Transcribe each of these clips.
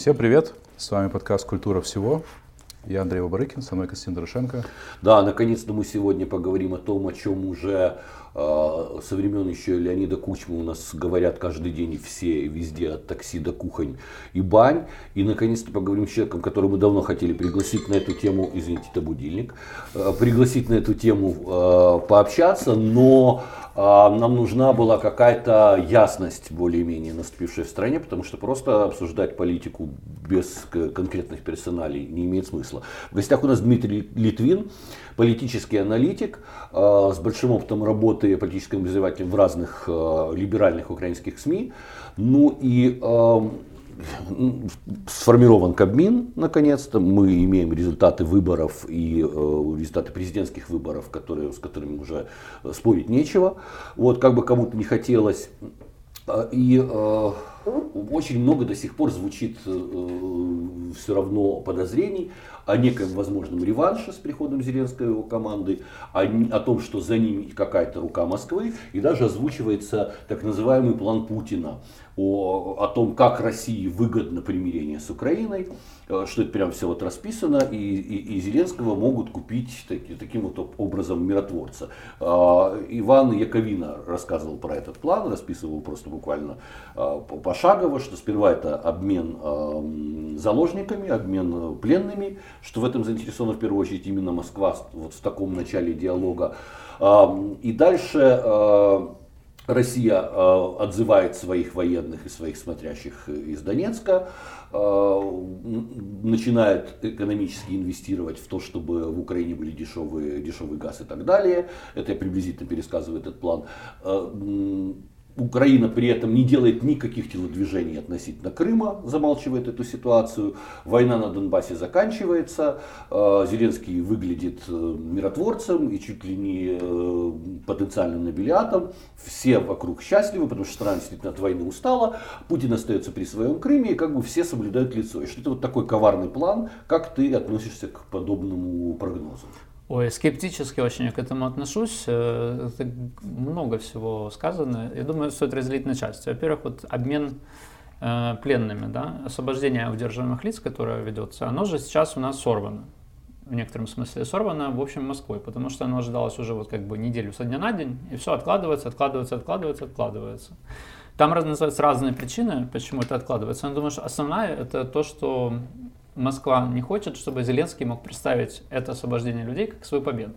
Всем привет! С вами подкаст «Культура всего». Я Андрей Бабарыкин, со мной Константин Дорошенко. Да, наконец-то мы сегодня поговорим о том, о чем уже э, со времен еще Леонида Кучма у нас говорят каждый день все, везде, от такси до кухонь и бань. И наконец-то поговорим с человеком, которого мы давно хотели пригласить на эту тему, извините, это будильник, э, пригласить на эту тему э, пообщаться, но нам нужна была какая-то ясность более-менее наступившая в стране, потому что просто обсуждать политику без конкретных персоналей не имеет смысла. В гостях у нас Дмитрий Литвин, политический аналитик а, с большим опытом работы политическим обозревателем в разных а, либеральных украинских СМИ. Ну и сформирован Кабмин, наконец-то. Мы имеем результаты выборов и э, результаты президентских выборов, которые, с которыми уже спорить нечего. Вот, как бы кому-то не хотелось. А, и э, очень много до сих пор звучит э, все равно подозрений о неком возможном реванше с приходом Зеленского и его команды, о, о том, что за ними какая-то рука Москвы, и даже озвучивается так называемый план Путина о, о том, как России выгодно примирение с Украиной, э, что это прям все вот расписано, и, и, и Зеленского могут купить таки, таким вот образом миротворца. А, Иван Яковина рассказывал про этот план, расписывал просто буквально а, пошагово, что сперва это обмен а, заложниками, обмен пленными, что в этом заинтересована в первую очередь именно Москва вот в таком начале диалога. И дальше Россия э, отзывает своих военных и своих смотрящих из Донецка, э, начинает экономически инвестировать в то, чтобы в Украине были дешевые, дешевый газ и так далее. Это я приблизительно пересказываю этот план. Украина при этом не делает никаких телодвижений относительно Крыма, замалчивает эту ситуацию. Война на Донбассе заканчивается. Э, Зеленский выглядит э, миротворцем и чуть ли не э, потенциальным набилиатом. Все вокруг счастливы, потому что страна действительно от войны устала. Путин остается при своем Крыме и как бы все соблюдают лицо. И что это вот такой коварный план. Как ты относишься к подобному прогнозу? Ой, скептически очень к этому отношусь. Э, это много всего сказано. Я думаю, стоит разделить на части. Во-первых, вот обмен э, пленными, да, освобождение удерживаемых лиц, которое ведется, оно же сейчас у нас сорвано. В некотором смысле сорвано, в общем, Москвой, потому что оно ожидалось уже вот как бы неделю со дня на день, и все откладывается, откладывается, откладывается, откладывается. Там называются разные причины, почему это откладывается. Но я думаю, что основная это то, что Москва не хочет, чтобы Зеленский мог представить это освобождение людей как свою победу.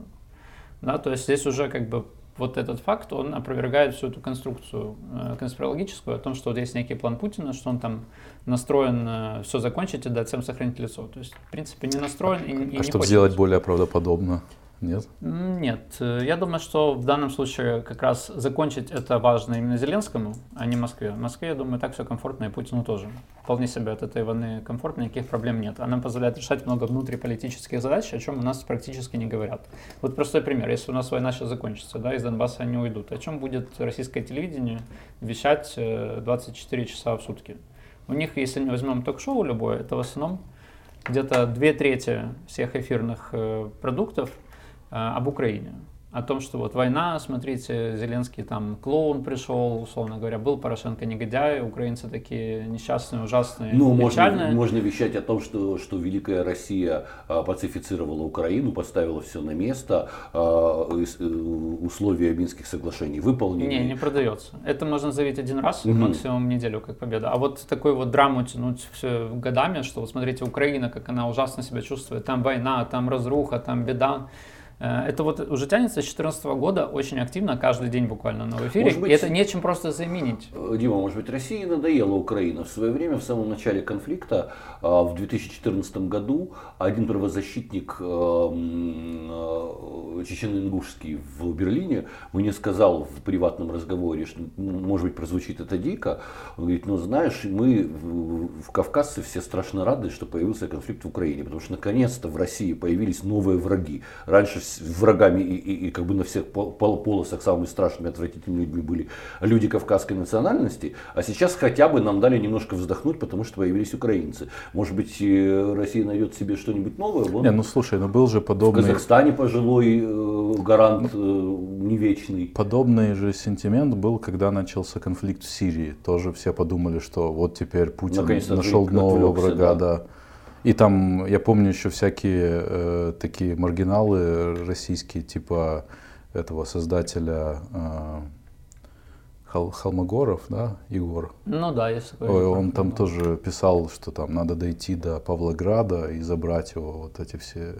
Да, то есть здесь уже как бы вот этот факт, он опровергает всю эту конструкцию э, конспирологическую о том, что вот есть некий план Путина, что он там настроен э, все закончить и дать всем сохранить лицо. То есть, в принципе, не настроен и, и а не чтобы хочет. сделать более правдоподобно? Нет? Нет. Я думаю, что в данном случае как раз закончить это важно именно Зеленскому, а не Москве. В Москве, я думаю, так все комфортно, и Путину тоже. Вполне себе от этой войны комфортно, никаких проблем нет. Она позволяет решать много внутриполитических задач, о чем у нас практически не говорят. Вот простой пример. Если у нас война сейчас закончится, да, из Донбасса они уйдут, о чем будет российское телевидение вещать 24 э, часа в сутки? У них, если мы возьмем ток-шоу любое, это в основном где-то две трети всех эфирных э, продуктов – об Украине. О том, что вот война, смотрите, Зеленский там клоун пришел, условно говоря, был Порошенко негодяй, украинцы такие несчастные, ужасные, ну, Можно, можно вещать о том, что, что Великая Россия а, пацифицировала Украину, поставила все на место, а, э, условия Минских соглашений выполнены. Не, не продается. Это можно заявить один раз, угу. максимум неделю, как победа. А вот такой вот драму тянуть все годами, что вот смотрите, Украина, как она ужасно себя чувствует, там война, там разруха, там беда. Э, это вот уже тянется с 2014 года очень активно, каждый день буквально на эфире. Может быть, и это нечем просто заменить. Э, Дима, может быть, России надоела Украина. В свое время, в самом начале конфликта, э, в 2014 году, один правозащитник чечено-ингушский в Берлине мне сказал в приватном разговоре, что, может быть, прозвучит это дико. Он говорит, ну знаешь, мы в Кавказе все страшно рады, что появился конфликт в Украине, потому что наконец-то в России появились новые враги. Раньше врагами и, и, и как бы на всех полосах самыми страшными, отвратительными людьми были люди кавказской национальности, а сейчас хотя бы нам дали немножко вздохнуть, потому что появились украинцы. Может быть, Россия найдет себе что-нибудь новое? Вон, Не, ну слушай, ну был же подобный... В Казахстане пожилой э, гарант э, не вечный. Подобный же сентимент был, когда начался конфликт в Сирии. Тоже все подумали, что вот теперь Путин нашел нового врага, да. да. И там, я помню еще всякие э, такие маргиналы российские, типа этого создателя э, Хол- Холмогоров, да, Егор? Ну да, такое. Ой, он там тоже писал, что там надо дойти до Павлограда и забрать его, вот эти все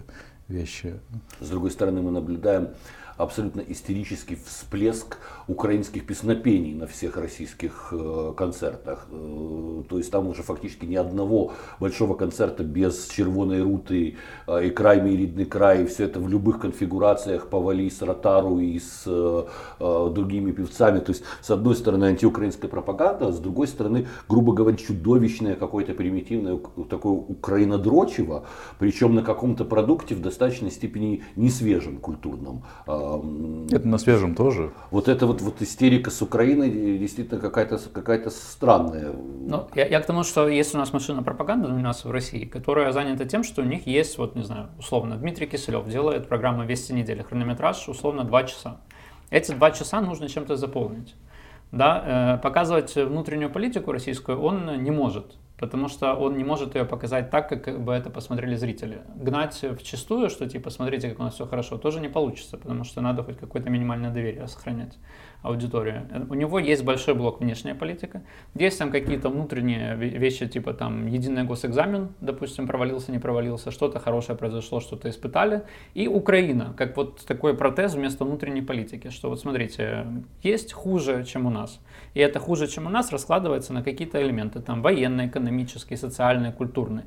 вещи. С другой стороны, мы наблюдаем абсолютно истерический всплеск украинских песнопений на всех российских э, концертах. Э, то есть там уже фактически ни одного большого концерта без червоной руты э, и край мій рідний край, и все это в любых конфигурациях повали с Ротару и с другими певцами. То есть с одной стороны антиукраинская пропаганда, а с другой стороны, грубо говоря, чудовищное какое-то примитивное такое украинодрочево, причем на каком-то продукте в достаточной степени не свежем культурном. Это на свежем тоже. вот эта вот, вот истерика с Украиной э, действительно какая-то какая странная. Ну, я, я к тому, что есть у нас машина пропаганды у нас в России, которая занята тем, что у них есть, вот не знаю, условно, Дмитрий Киселев делает программу «Вести недели», хронометраж условно 2 часа. Эти два часа нужно чем-то заполнить. Да, э, показывать внутреннюю политику российскую он не может, потому что он не может ее показать так, как бы это посмотрели зрители. Гнать в чистую, что типа смотрите, как у нас все хорошо, тоже не получится, потому что надо хоть какое-то минимальное доверие сохранять аудитории. Э, У него есть большой блок внешняя политика, есть там какие-то внутренние ве- вещи, типа там единый госэкзамен, допустим, провалился, не провалился, что-то хорошее произошло, что-то испытали, и Украина, как вот такой протез вместо внутренней политики, что вот смотрите, есть хуже, чем у нас, и это хуже, чем у нас, раскладывается на какие-то элементы, там военные, экономические, социальные, культурные.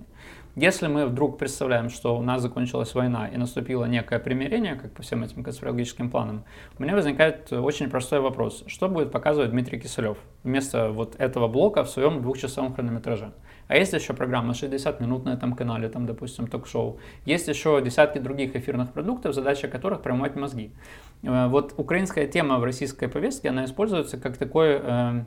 Если мы вдруг представляем, что у нас закончилась война и наступило некое примирение, как по всем этим конспирологическим планам, у меня возникает очень простой вопрос. Что будет показывать Дмитрий Киселев вместо вот этого блока в своем двухчасовом хронометраже? А есть еще программа 60 минут на этом канале, там, допустим, ток-шоу. Есть еще десятки других эфирных продуктов, задача которых промывать мозги. Э, Вот украинская тема в российской повестке, она используется как такой э,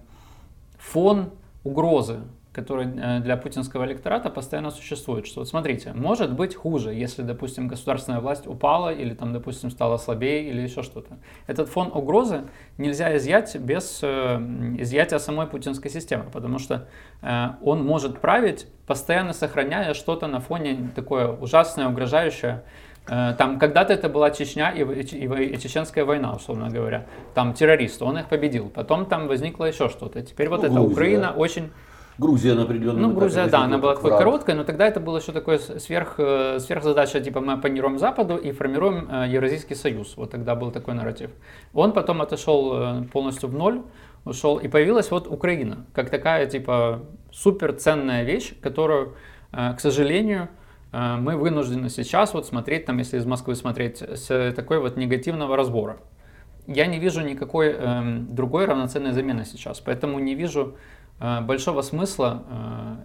фон угрозы, который э, для путинского электората постоянно существует. Что вот смотрите, может быть хуже, если, допустим, государственная власть упала или там, допустим, стала слабее или еще что-то. Этот фон угрозы нельзя изъять без изъятия самой путинской системы, потому что он может править, постоянно сохраняя что-то на фоне такое ужасное, угрожающее, Там когда-то это была Чечня и, и, и Чеченская война, условно говоря. Там террористы, он их победил. Потом там возникло еще что-то. Теперь вот Ну, эта Грузия. Украина очень... Грузия на определенном Ну, Грузия, да, она была такой враг. короткой, но тогда это было еще такое сверх, э, сверхзадача, типа мы оппонируем Западу и формируем э, Евразийский союз. Вот тогда был такой нарратив. Он потом отошел э, полностью в ноль, ушел, и появилась вот Украина, как такая, типа, суперценная вещь, которую, э, к сожалению, э, мы вынуждены сейчас вот смотреть, там, если из Москвы смотреть, с такой вот негативного разбора. Я не вижу никакой эм, другой равноценной замены сейчас, поэтому не вижу э, большого смысла, э,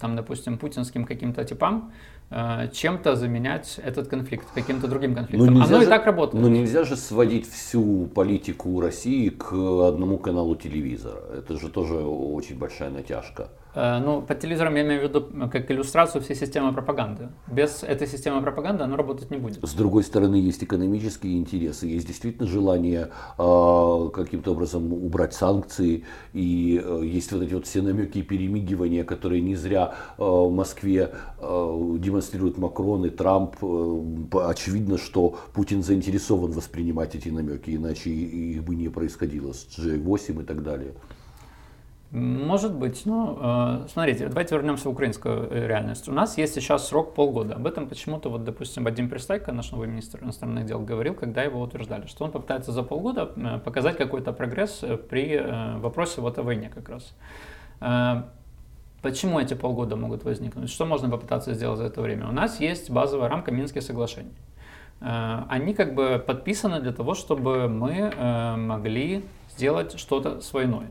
там, допустим, путинским каким-то типам э, чем-то заменять этот конфликт, каким-то другим конфликтом. нельзя Оно и же- так работает. Но нельзя же сводить всю политику России к одному каналу телевизора. Это же тоже очень большая натяжка. Э, Ну, под телевизором я имею в виду как иллюстрацию всей системы пропаганды. Без этой системы пропаганды оно работать не будет. С другой стороны, есть экономические интересы, есть действительно желание э, каким-то образом убрать санкции, и э, есть вот эти вот все намеки и перемигивания, которые не зря э, в Москве э, демонстрируют Макрон и Трамп. Э, очевидно, что Путин заинтересован воспринимать эти намеки, иначе их бы не происходило с G8 и так далее. Может быть, но э, смотрите, давайте вернемся в украинскую э, реальность. У нас есть сейчас срок полгода. Об этом почему-то, вот, допустим, Вадим Пристайко, наш новый министр иностранных дел, говорил, когда его утверждали, что он попытается за полгода э, показать какой-то прогресс э, при э, вопросе вот о войне как раз. Э, Почему эти полгода могут возникнуть? Что можно попытаться сделать за это время? У нас есть базовая рамка Минских соглашений. Э, Они как бы подписаны для того, чтобы мы э, могли сделать что-то с войной.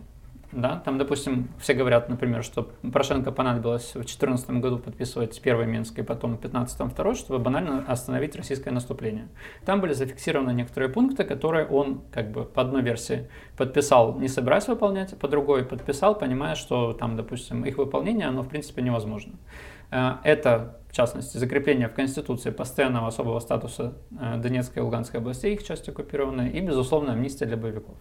Да? Там, допустим, все говорят, например, что Порошенко понадобилось в 2014 году подписывать первый Минск и потом в 2015 второй, чтобы банально остановить российское наступление. Там были зафиксированы некоторые пункты, которые он как бы по одной версии подписал, не собираясь выполнять, по другой подписал, понимая, что там, допустим, их выполнение, оно в принципе невозможно. Э, Это, в частности, закрепление в Конституции постоянного особого статуса э, Донецкой и Луганской областей, их часть оккупированная, и, безусловно, амнистия для боевиков.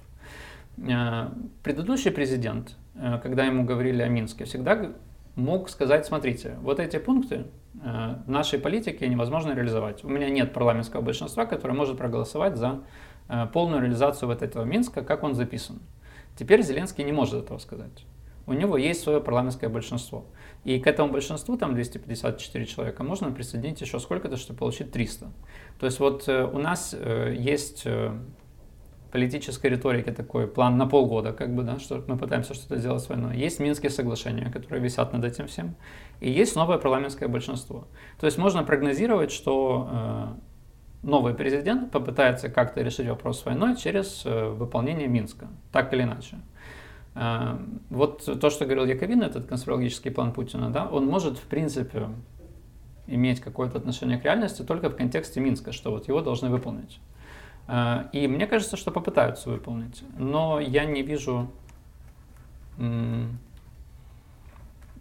Э, предыдущий президент, э, когда ему говорили о Минске, всегда мог сказать, смотрите, вот эти пункты нашей политики невозможно реализовать. У меня нет парламентского большинства, которое может проголосовать за полную реализацию вот этого Минска, как он записан. Теперь Зеленский не может этого сказать. У него есть свое парламентское большинство. И к этому большинству, там 254 человека, можно присоединить еще сколько-то, чтобы получить 300. То есть вот э, у нас э, есть э, политической риторики такой план на полгода, как бы, да, что мы пытаемся что-то сделать с войной. Есть Минские соглашения, которые висят над этим всем, и есть новое парламентское большинство. То есть можно прогнозировать, что э, новый президент попытается как-то решить вопрос с войной через э, выполнение Минска, так или иначе. А, вот то, что говорил Яковин, этот конспирологический план Путина, да, он может, в принципе, иметь какое-то отношение к реальности только в контексте Минска, что вот его должны выполнить. А, и мне кажется, что попытаются выполнить, но я не вижу, не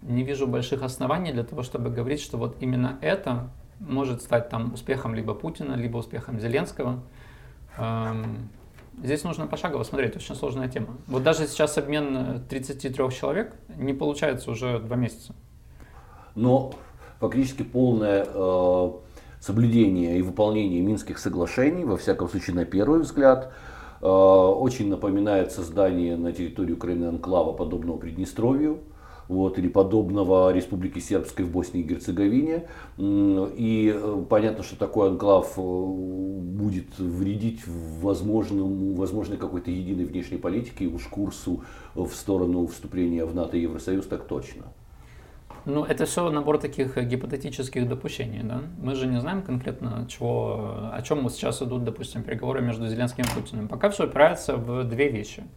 вижу больших оснований для того, чтобы говорить, что вот именно это может стать там успехом либо Путина, либо успехом Зеленского. Здесь нужно пошагово смотреть, очень сложная тема. Вот даже сейчас обмен 33 э, человек не получается уже два месяца. Но фактически полное э, соблюдение и выполнение Минских соглашений, во всяком случае на первый взгляд, э, очень напоминает создание на территории Украины анклава, подобного Приднестровью вот, или подобного Республики Сербской в Боснии и Герцеговине. И э, понятно, что такой анклав э, будет вредить возможному, возможной какой-то единой внешней политике, уж курсу в сторону вступления в НАТО и Евросоюз так точно. Ну, это все набор таких гипотетических допущений, да? Мы же не знаем конкретно, чего, о чем сейчас идут, допустим, переговоры между Зеленским и Путиным. Пока все опирается в две вещи –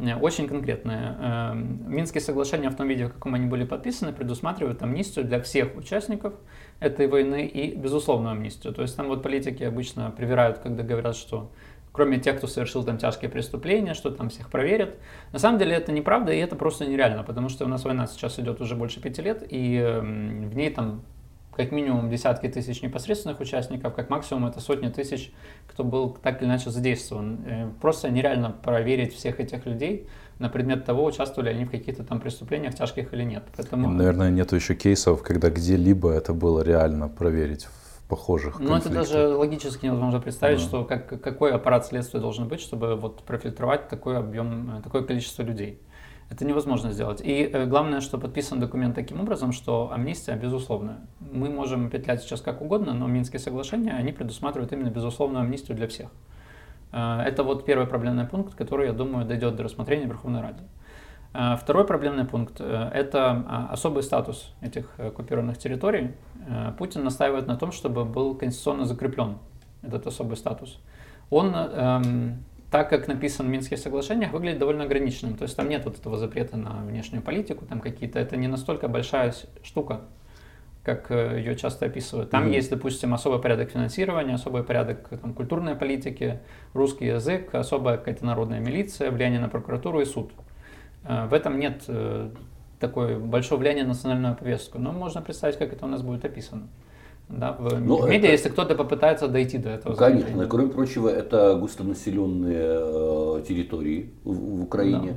Э, очень конкретные. Эм, Минские соглашения в том виде, в каком они были подписаны, предусматривают амнистию для всех участников этой войны и безусловную амнистию. То есть там вот политики обычно привирают, когда говорят, что кроме тех, кто совершил там тяжкие преступления, что там всех проверят. На самом деле это неправда, и это просто нереально, потому что у нас война сейчас идет уже больше пяти лет, и в ней там как минимум десятки тысяч непосредственных участников, как максимум это сотни тысяч, кто был так или иначе задействован. Э, просто нереально проверить всех этих людей на предмет того, участвовали они в каких-то там преступлениях тяжких или нет. Поэтому... Наверное, нет еще кейсов, когда где-либо это было реально проверить похожих Ну, это даже логически невозможно представить, да. что как, какой аппарат следствия должен быть, чтобы вот профильтровать такой объем, э, такое количество людей. Это невозможно сделать. И э, главное, что подписан документ таким образом, что амнистия безусловная. Мы можем петлять сейчас как угодно, но Минские соглашения, они предусматривают именно безусловную амнистию для всех. Э, это вот первый проблемный пункт, который, я думаю, дойдет до рассмотрения Верховной Рады. Э, второй проблемный пункт – это а, особый статус этих оккупированных территорий. Путин настаивает на том, чтобы был конституционно закреплен этот особый статус. Он эм, так как написано в Минских соглашениях, выглядит довольно ограниченным. То есть там нет вот этого запрета на внешнюю политику, там какие-то, это не настолько большая штука, как э, ее часто описывают. Там mm-hmm. есть, допустим, особый порядок финансирования, особый порядок там, культурной политики, русский язык, особая какая-то народная милиция, влияние на прокуратуру и суд. Э, в этом нет э, такой большого влияния на национальную повестку, но можно представить, как это у нас будет описано да, в ну, медиа, это... если кто-то попытается дойти до этого. Конечно, кроме прочего, это густонаселенные э, территории в, в Украине.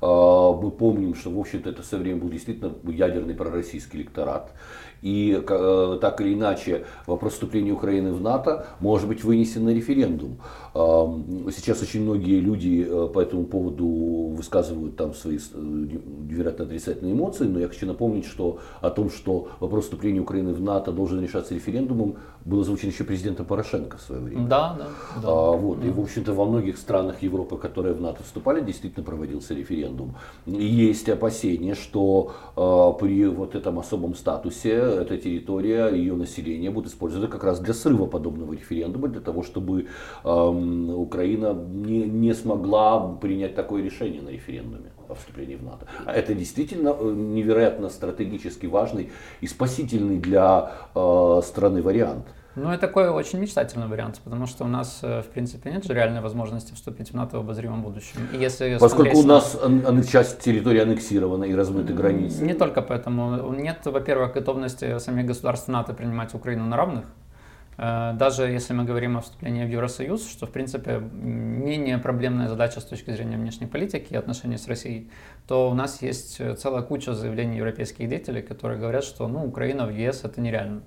Да. Мы помним, что, в общем-то, это со временем был действительно ядерный пророссийский электорат. И э, так или иначе вопрос вступления Украины в НАТО может быть вынесен на референдум. Сейчас очень многие люди э, по этому поводу высказывают там свои э, вероятно отрицательные эмоции, но я хочу напомнить, что о том, что вопрос вступления Украины в НАТО должен решаться референдумом, был озвучен еще президентом Порошенко в свое время. Да, да. да. А, вот, да. И, в общем-то, во многих странах Европы, которые в НАТО вступали, действительно проводился референдум. И есть опасения, что э, при вот этом особом статусе эта территория, ее население будут использованы как раз для срыва подобного референдума, для того, чтобы э, Украина не, не смогла принять такое решение на референдуме о вступлении в НАТО. А это действительно э, невероятно стратегически важный и спасительный для э, страны вариант. Ну, это такой очень мечтательный вариант, потому что у нас, э, в принципе, нет же реальной возможности вступить в НАТО в обозримом будущем. И если Поскольку у нас на... часть территории аннексирована и размыты границы. Не только поэтому. Нет, во-первых, готовности самих государств НАТО принимать Украину на равных. Э, даже если мы говорим о вступлении в Евросоюз, что, в принципе, менее проблемная задача с точки зрения внешней политики и отношений с Россией, то у нас есть целая куча заявлений европейских деятелей, которые говорят, что ну, Украина в ЕС это нереально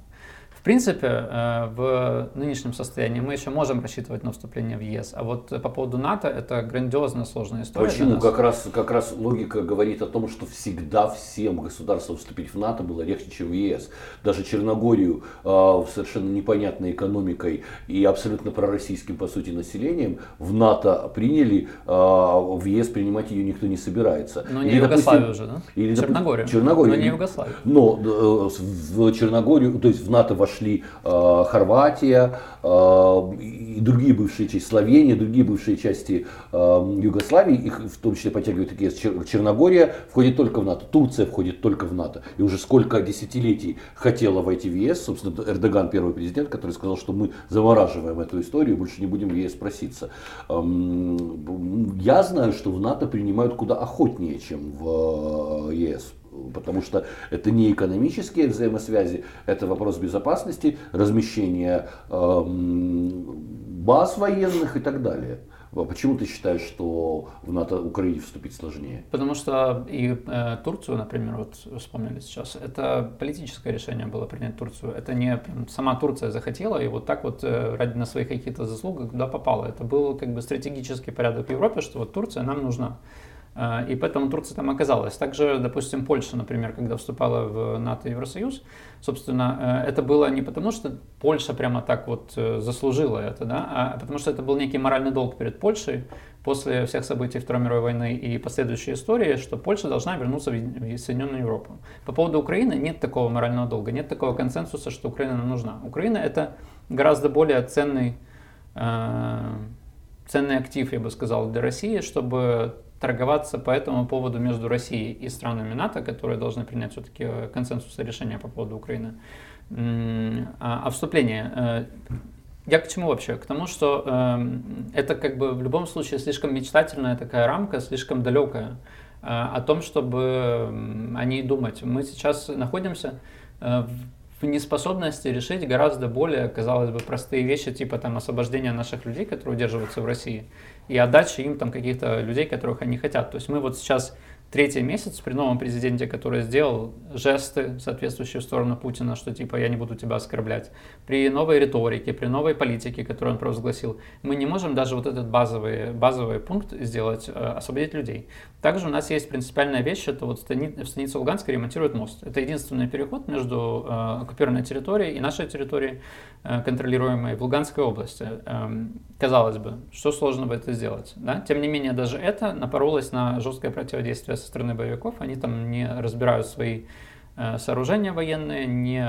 принципе, э, в нынешнем состоянии мы еще можем рассчитывать на вступление в ЕС, а вот по поводу НАТО это грандиозно сложная история. Почему? Как раз, как раз логика говорит о том, что всегда всем государствам вступить в НАТО было легче, чем в ЕС. Даже Черногорию э, совершенно непонятной экономикой и абсолютно пророссийским, по сути, населением в НАТО приняли, э, в ЕС принимать ее никто не собирается. Но не или, Югославию уже, да? Или, Черногорию. Черногорию. Но не Югославию. Но э, в Черногорию, то есть в НАТО вошли вошли э, Хорватия э, и другие бывшие части, Словения, другие бывшие части э, Югославии, их в том числе подтягивают такие Черногория, входит только в НАТО, Турция входит только в НАТО. И уже сколько десятилетий хотела войти в ЕС, собственно, Эрдоган первый президент, который сказал, что мы замораживаем эту историю, больше не будем в ЕС проситься. Эм, я знаю, что в НАТО принимают куда охотнее, чем в ЕС потому что это не экономические взаимосвязи, это вопрос безопасности, размещения э, баз военных и так далее. А почему ты считаешь, что в НАТО Украине вступить сложнее? Потому что и э, Турцию, например, вот вспомнили сейчас, это политическое решение было принять Турцию. Это не прям, сама Турция захотела и вот так вот э, ради на своих каких-то заслуг куда попала. Это был как бы стратегический порядок в Европе, что вот Турция нам нужна. А, и поэтому Турция там оказалась. Также, допустим, Польша, например, когда вступала в НАТО и Евросоюз, собственно, э, это было не потому, что Польша прямо так вот э, заслужила это, да, а потому что это был некий моральный долг перед Польшей после всех событий Второй мировой войны и последующей истории, что Польша должна вернуться в Соединенную Европу. По поводу Украины нет такого морального долга, нет такого консенсуса, что Украина нам нужна. Украина это гораздо более ценный, э, ценный актив, я бы сказал, для России, чтобы торговаться по этому поводу между Россией и странами НАТО, которые должны принять все-таки э, консенсус решения по поводу Украины. А, а вступление. Э, я к чему вообще? К тому, что э, это как бы в любом случае слишком мечтательная такая рамка, слишком далекая э, о том, чтобы о ней думать. Мы сейчас находимся э, в неспособности решить гораздо более, казалось бы, простые вещи, типа там освобождения наших людей, которые удерживаются в России и отдачи им там каких-то людей, которых они хотят. То есть мы вот сейчас третий месяц при новом президенте, который сделал жесты, соответствующие в сторону Путина, что типа я не буду тебя оскорблять, при новой риторике, при новой политике, которую он провозгласил, мы не можем даже вот этот базовый, базовый пункт сделать, э, освободить людей. Также у нас есть принципиальная вещь, это вот в станице Луганска ремонтируют мост. Это единственный переход между э, оккупированной территорией и нашей территорией, э, контролируемой в Луганской области. Э, казалось бы, что сложно бы это сделать? Да? Тем не менее, даже это напоролось на жесткое противодействие со стороны боевиков. Они там не разбирают свои э, сооружения военные, не,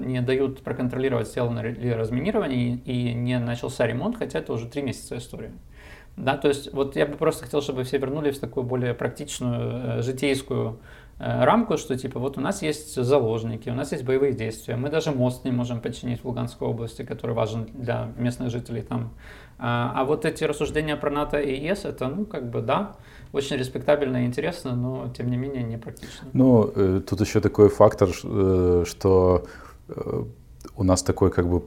не дают проконтролировать, сделано ли разминирование и не начался ремонт, хотя это уже три месяца истории. Да, то есть вот я бы просто хотел, чтобы все вернулись в такую более практичную, э, житейскую рамку, что типа вот у нас есть заложники, у нас есть боевые действия, мы даже мост не можем починить в Луганской области, который важен для местных жителей там. А, а вот эти рассуждения про НАТО и ЕС, это, ну, как бы, да, очень респектабельно и интересно, но, тем не менее, не практично. Ну, э, тут еще такой фактор, э, что э, у нас такой, как бы,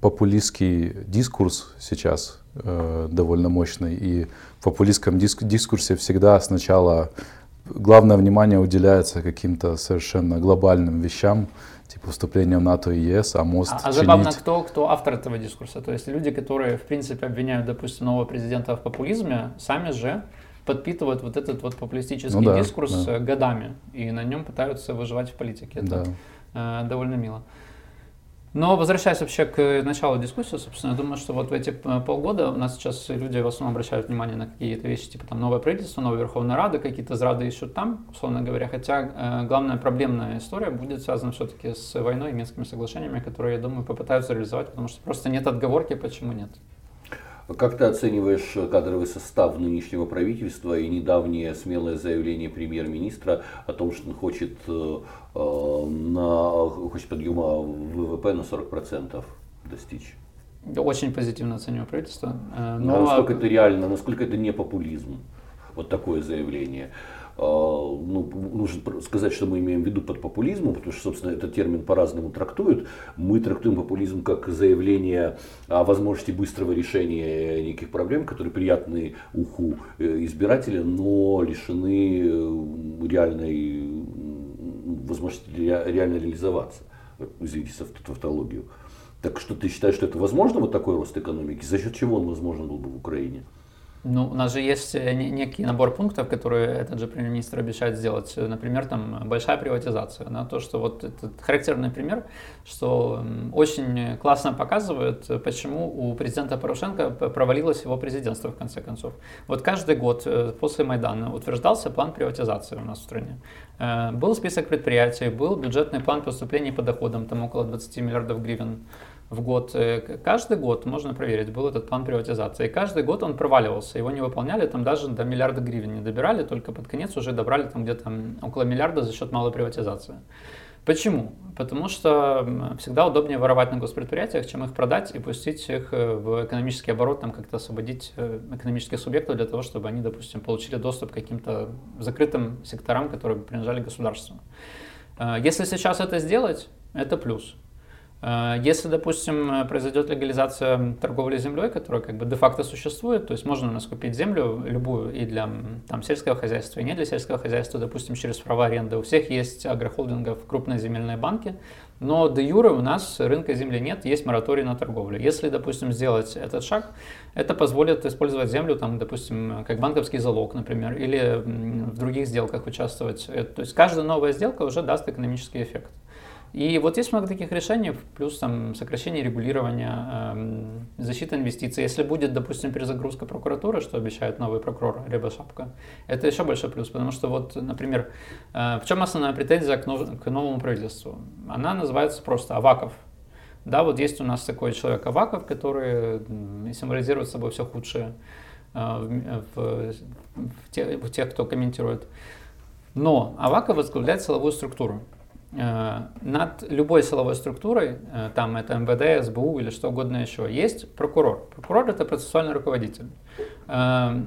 популистский дискурс сейчас э, довольно мощный. И в популистском диск, дискурсе всегда сначала главное внимание уделяется каким-то совершенно глобальным вещам, типа вступления в НАТО и ЕС, а мост А, а забавно, кто, кто автор этого дискурса? То есть люди, которые, в принципе, обвиняют, допустим, нового президента в популизме, сами же подпитывают вот этот вот популистический ну, да, дискурс да. годами и на нем пытаются выживать в политике. Это да. э, довольно мило. Но возвращаясь вообще к началу дискуссии, собственно, я думаю, что вот в эти полгода у нас сейчас люди в основном обращают внимание на какие-то вещи, типа там новое правительство, новая Верховная Рада, какие-то зрады ищут там, условно говоря. Хотя э, главная проблемная история будет связана все-таки с войной и Минскими соглашениями, которые, я думаю, попытаются реализовать, потому что просто нет отговорки, почему нет. Как ты оцениваешь кадровый состав нынешнего правительства и недавнее смелое заявление премьер-министра о том, что он хочет, э, на, хочет подъема ВВП на 40%? достичь? Очень позитивно оцениваю правительство. Э, но... Насколько это реально, насколько это не популизм, вот такое заявление. А, ну, нужно сказать, что мы имеем в виду под популизмом, потому что, собственно, этот термин по-разному трактуют. Мы трактуем популизм как заявление о возможности быстрого решения неких проблем, которые приятны уху э, избирателя, но лишены э, реальной возможности реально реализоваться. Извините за тавтологию. Так что ты считаешь, что это возможно, вот такой рост экономики? За счет чего он возможен был бы в Украине? Ну, у нас же есть э, некий набор пунктов, которые этот же премьер-министр обещает сделать. Например, там большая приватизация. Да, то, что вот этот характерный пример, что очень классно показывает, почему у президента Порошенко провалилось его президентство в конце концов. Вот каждый год э, после Майдана утверждался план приватизации у нас в стране. Э, был список предприятий, был бюджетный план поступлений по доходам, там около 20 миллиардов гривен в год. Э, каждый год, можно проверить, был этот план приватизации. И каждый год он проваливался, его не выполняли, там даже до миллиарда гривен не добирали, только под конец уже добрали там где-то около миллиарда за счет малой приватизации. Почему? Потому что всегда удобнее воровать на госпредприятиях, чем их продать и пустить их э, в экономический оборот, там как-то освободить э, экономических субъектов для того, чтобы они, допустим, получили доступ к каким-то закрытым секторам, которые принадлежали государству. Если сейчас это сделать, это плюс. Э, если, допустим, произойдет легализация торговли землей, которая как бы де-факто существует, то есть можно у нас купить землю любую и для там, сельского хозяйства, и не для сельского хозяйства, допустим, через права аренды. У всех есть агрохолдингов, крупные земельные банки, но де юре у нас рынка земли нет, есть мораторий на торговлю. Если, допустим, сделать этот шаг, это позволит использовать землю, там, допустим, как банковский залог, например, или в других сделках участвовать. Э, то есть каждая новая сделка уже даст экономический эффект. И вот есть много таких решений, плюс там сокращение регулирования, эм, защита инвестиций. Если будет, допустим, перезагрузка прокуратуры, что обещает новый прокурор Рябошапка, это еще большой плюс, потому что вот, например, э, в чем основная претензия к, нов- к новому правительству? Она называется просто Аваков. Да, вот есть у нас такой человек Аваков, который символизирует собой все худшее э, в, в, в, тех, в тех, кто комментирует. Но Аваков возглавляет силовую структуру. Э, над любой силовой структурой, э, там это МВД, СБУ или что угодно еще, есть прокурор. Прокурор это процессуальный руководитель. Э,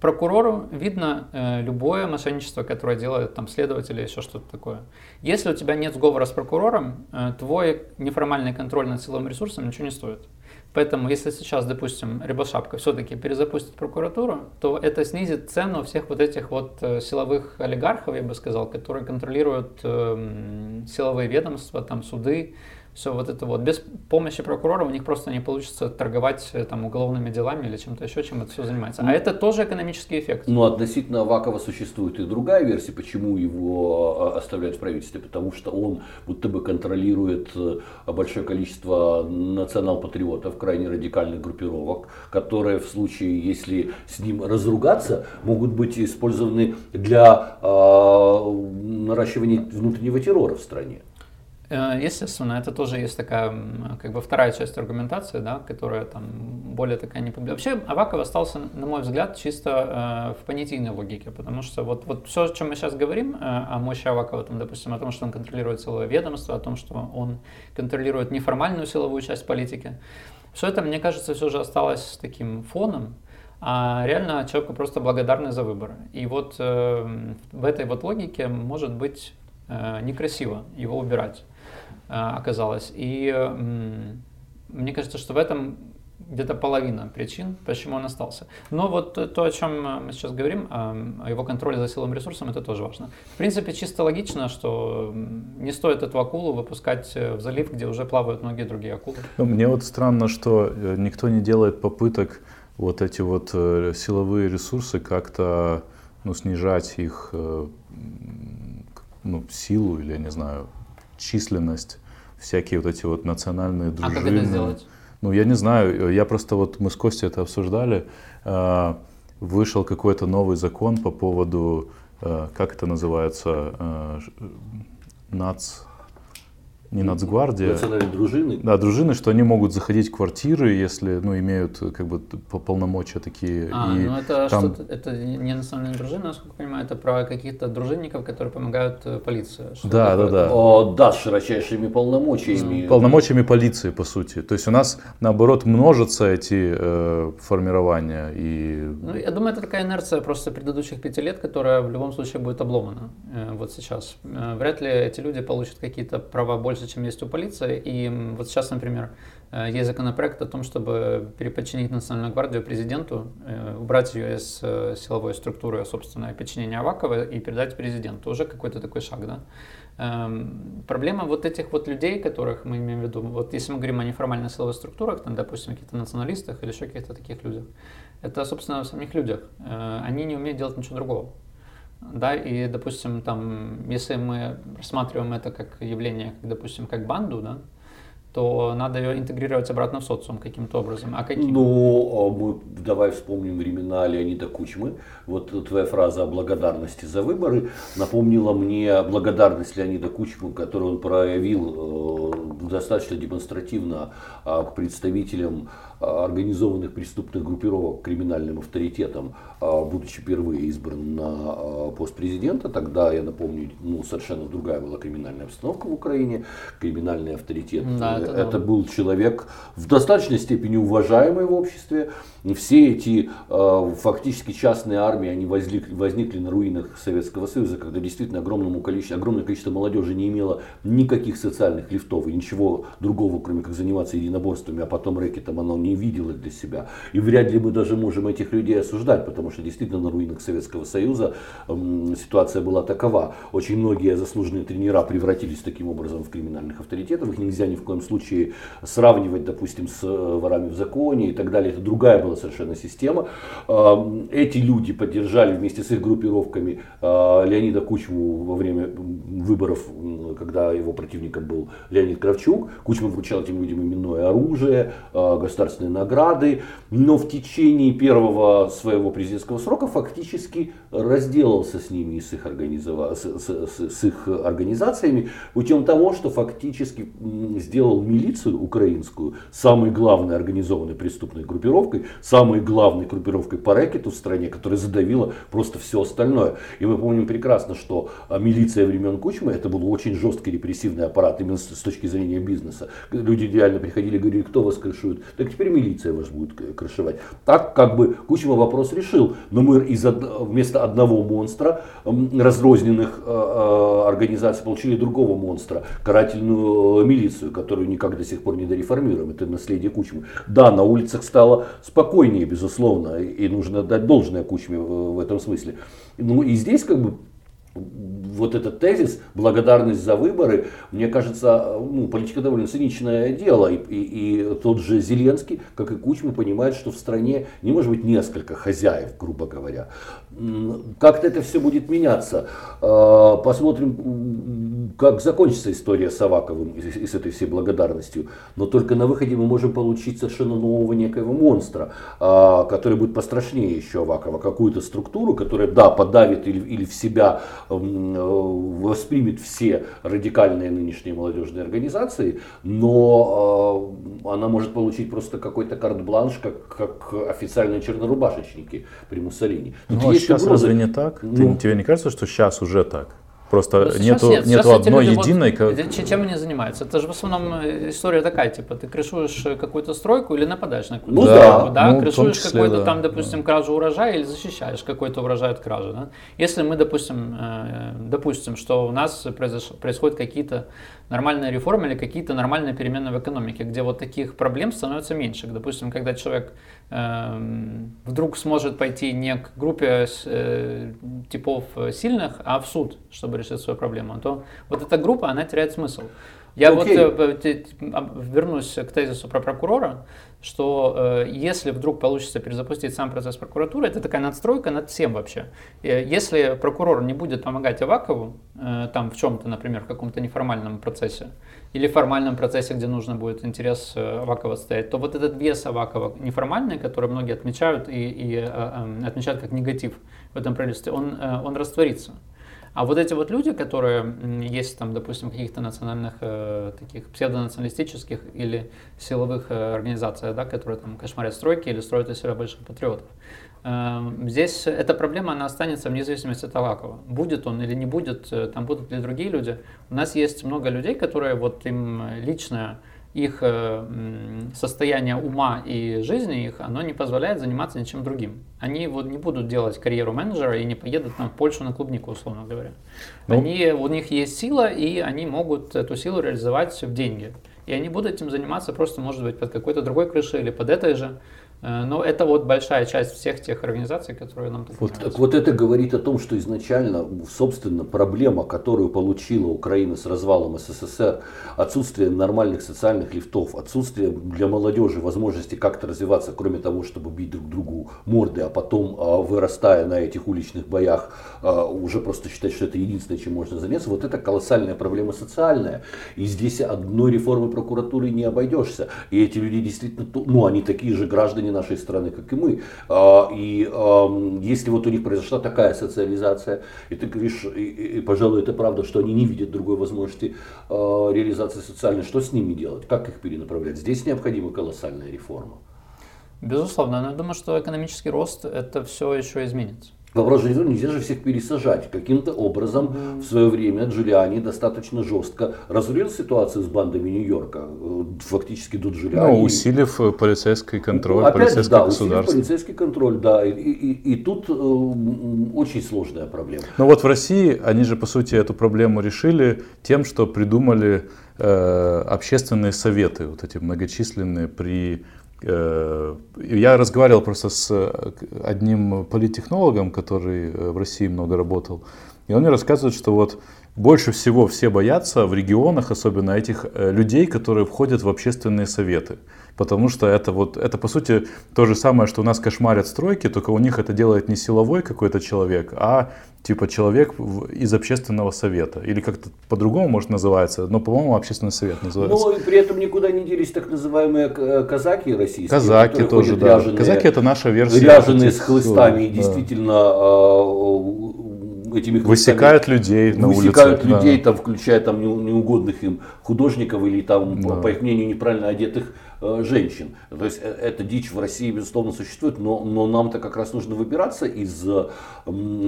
прокурору видно любое мошенничество, которое делает там следователь или еще что-то такое. Если у тебя нет сговора с прокурором, твой неформальный контроль над силовым ресурсом ничего не стоит. Поэтому, если сейчас, допустим, Рябошапка все-таки перезапустит прокуратуру, то это снизит цену всех вот этих вот э, силовых олигархов, я бы сказал, которые контролируют э, силовые ведомства, там суды, все вот это вот. Без помощи прокурора у них просто не получится торговать э, там уголовными делами или чем-то еще, чем это все занимается. А ну, это тоже экономический эффект. Но относительно Авакова существует и другая версия, почему его а, оставляют в правительстве. Потому что он будто бы контролирует э, большое количество национал-патриотов, крайне радикальных группировок, которые в случае, если с ним разругаться, могут быть использованы для э, наращивания внутреннего террора в стране. Э, естественно, это тоже есть такая, как бы вторая часть аргументации, да, которая там более такая не Вообще, Аваков остался, на мой взгляд, чисто э, в понятийной логике, потому что вот, вот все, о чем мы сейчас говорим, э, о мощи Авакова, там, допустим, о том, что он контролирует силовое ведомство, о том, что он контролирует неформальную силовую часть политики, все это, мне кажется, все же осталось таким фоном, а реально человеку просто благодарны за выбор. И вот э, в этой вот логике может быть э, некрасиво его убирать. Э, оказалось. И мне кажется, что в этом где-то половина причин, почему он остался. Но вот то, о чем мы сейчас говорим, о его контроле за силовым ресурсом, это тоже важно. В принципе, чисто логично, что не стоит эту акулу выпускать в залив, где уже плавают многие другие акулы. Ну, мне вот странно, что э, никто не делает попыток вот эти вот э, силовые ресурсы как-то ну, снижать их ну, силу или, я не знаю, численность, всякие вот эти вот национальные дружины. А как это сделать? Ну, я не знаю, я просто вот мы с Костей это обсуждали, а, вышел какой-то новый закон по поводу, а, как это называется, а, нац... не нацгвардия. Национальные дружины. Да, дружины, что они могут заходить в квартиры, если, ну, имеют как бы полномочия такие. А, и ну это там... что это не национальные дружины, насколько я понимаю, это про каких-то дружинников, которые помогают э, полиции. Да, да, да. О, да, с широчайшими полномочиями. Полномочиями полиции, по сути. То есть у нас, наоборот, множатся эти э, формирования. И... Ну, я думаю, это такая инерция просто предыдущих пяти лет, которая в любом случае будет обломана э, вот сейчас. Э, вряд ли эти люди получат какие-то права больше больше, чем есть у полиции. И вот сейчас, например, э, есть законопроект о том, чтобы переподчинить Национальную гвардию президенту, э, убрать ее из э, силовой структуры собственное подчинения Авакова и передать президенту. Уже какой-то такой шаг, да. Эм, проблема вот этих вот людей, которых мы имеем в виду, вот если мы говорим о неформальных силовых структурах, там, допустим, каких-то националистах или еще каких-то таких людях, это, собственно, в самих людях. Они не умеют делать ничего другого. Да, и, допустим, там, если мы рассматриваем это как явление, допустим, как банду, да, то надо ее интегрировать обратно в социум каким-то образом. А каким? Ну, а мы давай вспомним времена Леонида Кучмы. Вот твоя фраза о благодарности за выборы напомнила мне благодарность Леонида Кучмы, которую он проявил э, достаточно демонстративно а, к представителям организованных преступных группировок криминальным авторитетом, а, будучи впервые избран на а, пост президента. Тогда, я напомню, ну, совершенно другая была криминальная обстановка в Украине, криминальный авторитет. Да, это, это да. был человек в достаточной степени уважаемый в обществе. Все эти фактически частные армии, они возникли, возникли на руинах Советского Союза, когда действительно огромному количеству, огромное количество молодежи не имело никаких социальных лифтов и ничего другого, кроме как заниматься единоборствами, а потом рэкетом оно не не видела для себя. И вряд ли мы даже можем этих людей осуждать, потому что действительно на руинах Советского Союза ситуация была такова. Очень многие заслуженные тренера превратились таким образом в криминальных авторитетов. Их нельзя ни в коем случае сравнивать, допустим, с э, ворами в законе и так далее. Это другая была совершенно система. Эти люди поддержали вместе с их группировками э, Леонида Кучму во время выборов, когда его противником был Леонид Кравчук. Кучма вручал этим людям именное оружие, э, государственные государственные награды, но в течение первого своего президентского срока фактически разделался с ними и с их, организова... с, с, с их организациями путем того, что фактически сделал милицию украинскую самой главной организованной преступной группировкой, самой главной группировкой по рэкету в стране, которая задавила просто все остальное. И мы помним прекрасно, что а, милиция времен Кучмы это был очень жесткий репрессивный аппарат именно с, с точки зрения бизнеса. Люди реально приходили и говорили, кто вас крышует. Так теперь милиция вас будет крышевать. Так как бы Кучма вопрос решил. Но мы из вместо одного монстра разрозненных э, э, организаций получили другого монстра, карательную э, милицию, которую никак до сих пор не дореформируем. Это наследие Кучмы. Да, на улицах стало спокойнее, безусловно, и нужно дать должное Кучме в этом смысле. Ну и здесь как бы вот этот тезис, благодарность за выборы, мне кажется, ну, политика довольно циничное дело. И, и, и тот же Зеленский, как и Кучма, понимает, что в стране не может быть несколько хозяев, грубо говоря. Как-то это все будет меняться. А, посмотрим, как закончится история с Аваковым и, и с этой всей благодарностью. Но только на выходе мы можем получить совершенно нового некоего монстра, а, который будет пострашнее еще Авакова. Какую-то структуру, которая, да, подавит или, или в себя воспримет все радикальные нынешние молодежные организации, но э, она может получить просто какой-то карт-бланш, как, как официальные чернорубашечники при Муссолини. ну, а сейчас угрозы. разве не так? Ну, Ты, тебе не кажется, что сейчас уже так? Просто ну, нету, нет, нету одной люди, единой. Вот, чем они занимаются? Это же в основном история такая, типа, ты крышуешь какую-то стройку или нападаешь на какую-то ну, стройку, да, да? Ну, крышуешь какой-то да. там, допустим, кражу урожая или защищаешь какой-то урожай от кражи, да? Если мы, допустим, э, допустим, что у нас происходят какие-то нормальные реформы или какие-то нормальные перемены в экономике, где вот таких проблем становится меньше. Допустим, когда человек вдруг сможет пойти не к группе э, типов сильных, а в суд, чтобы решить свою проблему, то вот эта группа, она теряет смысл. Я okay. вот э, вернусь к тезису про прокурора что э, если вдруг получится перезапустить сам процесс прокуратуры, это такая надстройка над всем вообще. Э, если прокурор не будет помогать Авакову, там в чем-то, например, в каком-то неформальном процессе, или в формальном процессе, где нужно будет интерес Авакова стоять, то вот этот вес Авакова неформальный, который многие отмечают и, и отмечают как негатив в этом правительстве, он, он растворится. А вот эти вот люди, которые есть там, допустим, каких-то национальных, э, таких псевдонационалистических или силовых э, организациях, да, которые там кошмарят стройки или строят из себя больших патриотов, э, здесь эта проблема, она останется вне зависимости от Авакова. Будет он или не будет, э, там будут ли другие люди. У нас есть много людей, которые вот им личное их э, состояние ума и жизни их, оно не позволяет заниматься ничем другим. Они вот не будут делать карьеру менеджера и не поедут там, в Польшу на клубнику, условно говоря. Ну, они, у них есть сила, и они могут эту силу реализовать в деньги. И они будут этим заниматься просто, может быть, под какой-то другой крышей или под этой же. Э, но это вот большая часть всех тех организаций, которые нам вот, Так вот это говорит о том, что изначально, собственно, проблема, которую получила Украина с развалом СССР, отсутствие нормальных социальных лифтов, отсутствие для молодежи возможности как-то развиваться, кроме того, чтобы бить друг другу морды, а потом, а, вырастая на этих уличных боях, а, уже просто считать, что это единственное, чем можно заняться, вот это колоссальная проблема социальная. И здесь одной реформы прокуратуры не обойдешься. И эти люди действительно, ну, они такие же граждане граждане нашей страны, как и мы. А, и если вот у них произошла такая социализация, и ты говоришь, и, и, пожалуй, это правда, что они не видят другой возможности а, реализации социальной, что с ними делать, как их перенаправлять? Здесь необходима колоссальная реформа. Безусловно, но я думаю, что экономический рост это все еще изменится. Вопрос же нельзя же всех пересажать. Каким-то образом mm-hmm. в свое время Джулиани достаточно жестко разрулил ситуацию с бандами Нью-Йорка, э, фактически до Джулиани. Ну, усилив э, полицейский контроль, Опять, полицейское да, государство. полицейский контроль, да. И, и, и тут э, очень сложная проблема. Ну вот в России они же, по сути, эту проблему решили тем, что придумали э, общественные советы, вот эти многочисленные при я разговаривал просто с э, одним политтехнологом, который э, в России много работал, и он мне рассказывает, что вот больше всего все боятся в регионах, особенно этих людей, которые входят в общественные советы. Потому что это вот, это по сути то же самое, что у нас кошмарят стройки, только у них это делает не силовой какой-то человек, а типа человек из общественного совета. Или как-то по-другому, может, называется, но, по-моему, общественный совет называется. Ну, и при этом никуда не делись так называемые э, казаки российские. Казаки тоже, да. Ряженые, казаки это наша версия. Ряженые с хлыстами, и действительно а, этими Высекают людей на улице. Высекают людей, да. там, включая там неугодных им художников или там, да. по их мнению, неправильно одетых Э, женщин. То есть э, эта дичь в России, безусловно, существует, но, но нам-то как раз нужно выбираться из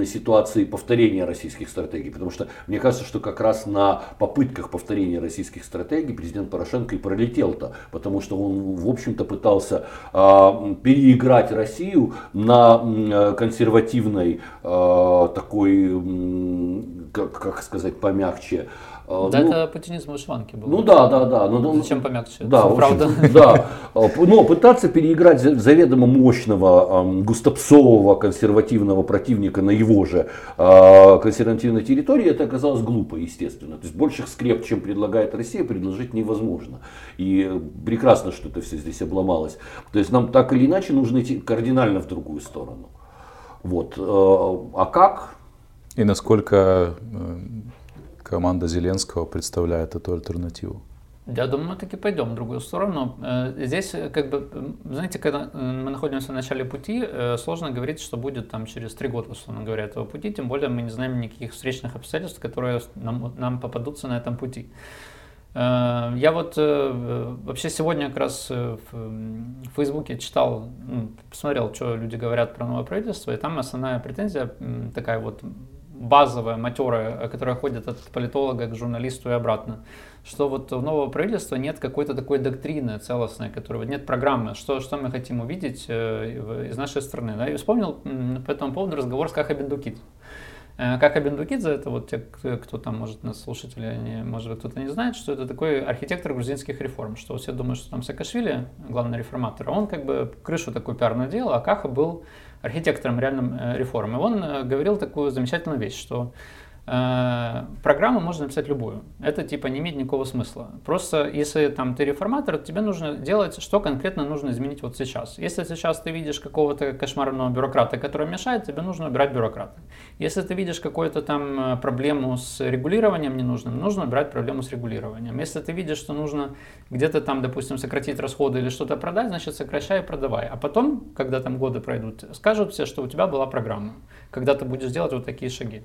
ситуации повторения российских стратегий. Потому что мне кажется, что как раз на попытках повторения российских стратегий президент Порошенко и пролетел-то. Потому что он, в общем-то, пытался а, переиграть Россию на э, консервативной такой, как, сказать помягче, да, ну, это путинизм вышиванки был. Ну да, да, да. Ну, ну Зачем помягче? Да, правда. Да. А, но пытаться переиграть заведомо мощного, густопсового консервативного противника на его же а, консервативной территории, это оказалось глупо, естественно. То есть больших скреп, чем предлагает Россия, предложить невозможно. И прекрасно, что это все здесь обломалось. То есть нам так или иначе нужно идти кардинально в другую сторону. Вот. А как? И насколько э, команда Зеленского представляет эту альтернативу? Я думаю, мы таки пойдем в другую сторону. Э, здесь, э, как бы, знаете, когда э, мы находимся в начале пути, сложно говорить, что будет там через три года, условно говоря, этого пути, тем более мы не знаем никаких встречных обстоятельств, которые нам, нам попадутся на этом пути. Я вот вообще сегодня как раз в Фейсбуке читал, ну, посмотрел, что люди говорят про новое правительство, и там основная претензия такая вот базовая, матерая, которая ходит от политолога к журналисту и обратно, что вот у нового правительства нет какой-то такой доктрины целостной, которой нет программы, что, что мы хотим увидеть э, из нашей страны. Да? И вспомнил по этому поводу разговор с Каха Бендукидзе. Э, Каха Бендукидзе, это вот те, кто там, может, нас слушатели, они, может быть, кто-то не знает, что это такой архитектор грузинских реформ, что все думают, что там Саакашвили, главный реформатор, а он как бы крышу такую пиарную делал, а Каха был архитектором реальным э, реформ. И он э, говорил такую замечательную вещь, что программу можно написать любую. Это типа не имеет никакого смысла. Просто если там ты реформатор, тебе нужно делать, что конкретно нужно изменить вот сейчас. Если сейчас ты видишь какого-то кошмарного бюрократа, который мешает, тебе нужно убирать бюрократа. Если ты видишь какую-то там э, проблему с регулированием ненужным, нужно убирать проблему с регулированием. Если ты видишь, что нужно где-то там, допустим, сократить расходы или что-то продать, значит сокращай и продавай. А потом, когда там годы пройдут, скажут все, что у тебя была программа, когда ты будешь делать вот такие шаги.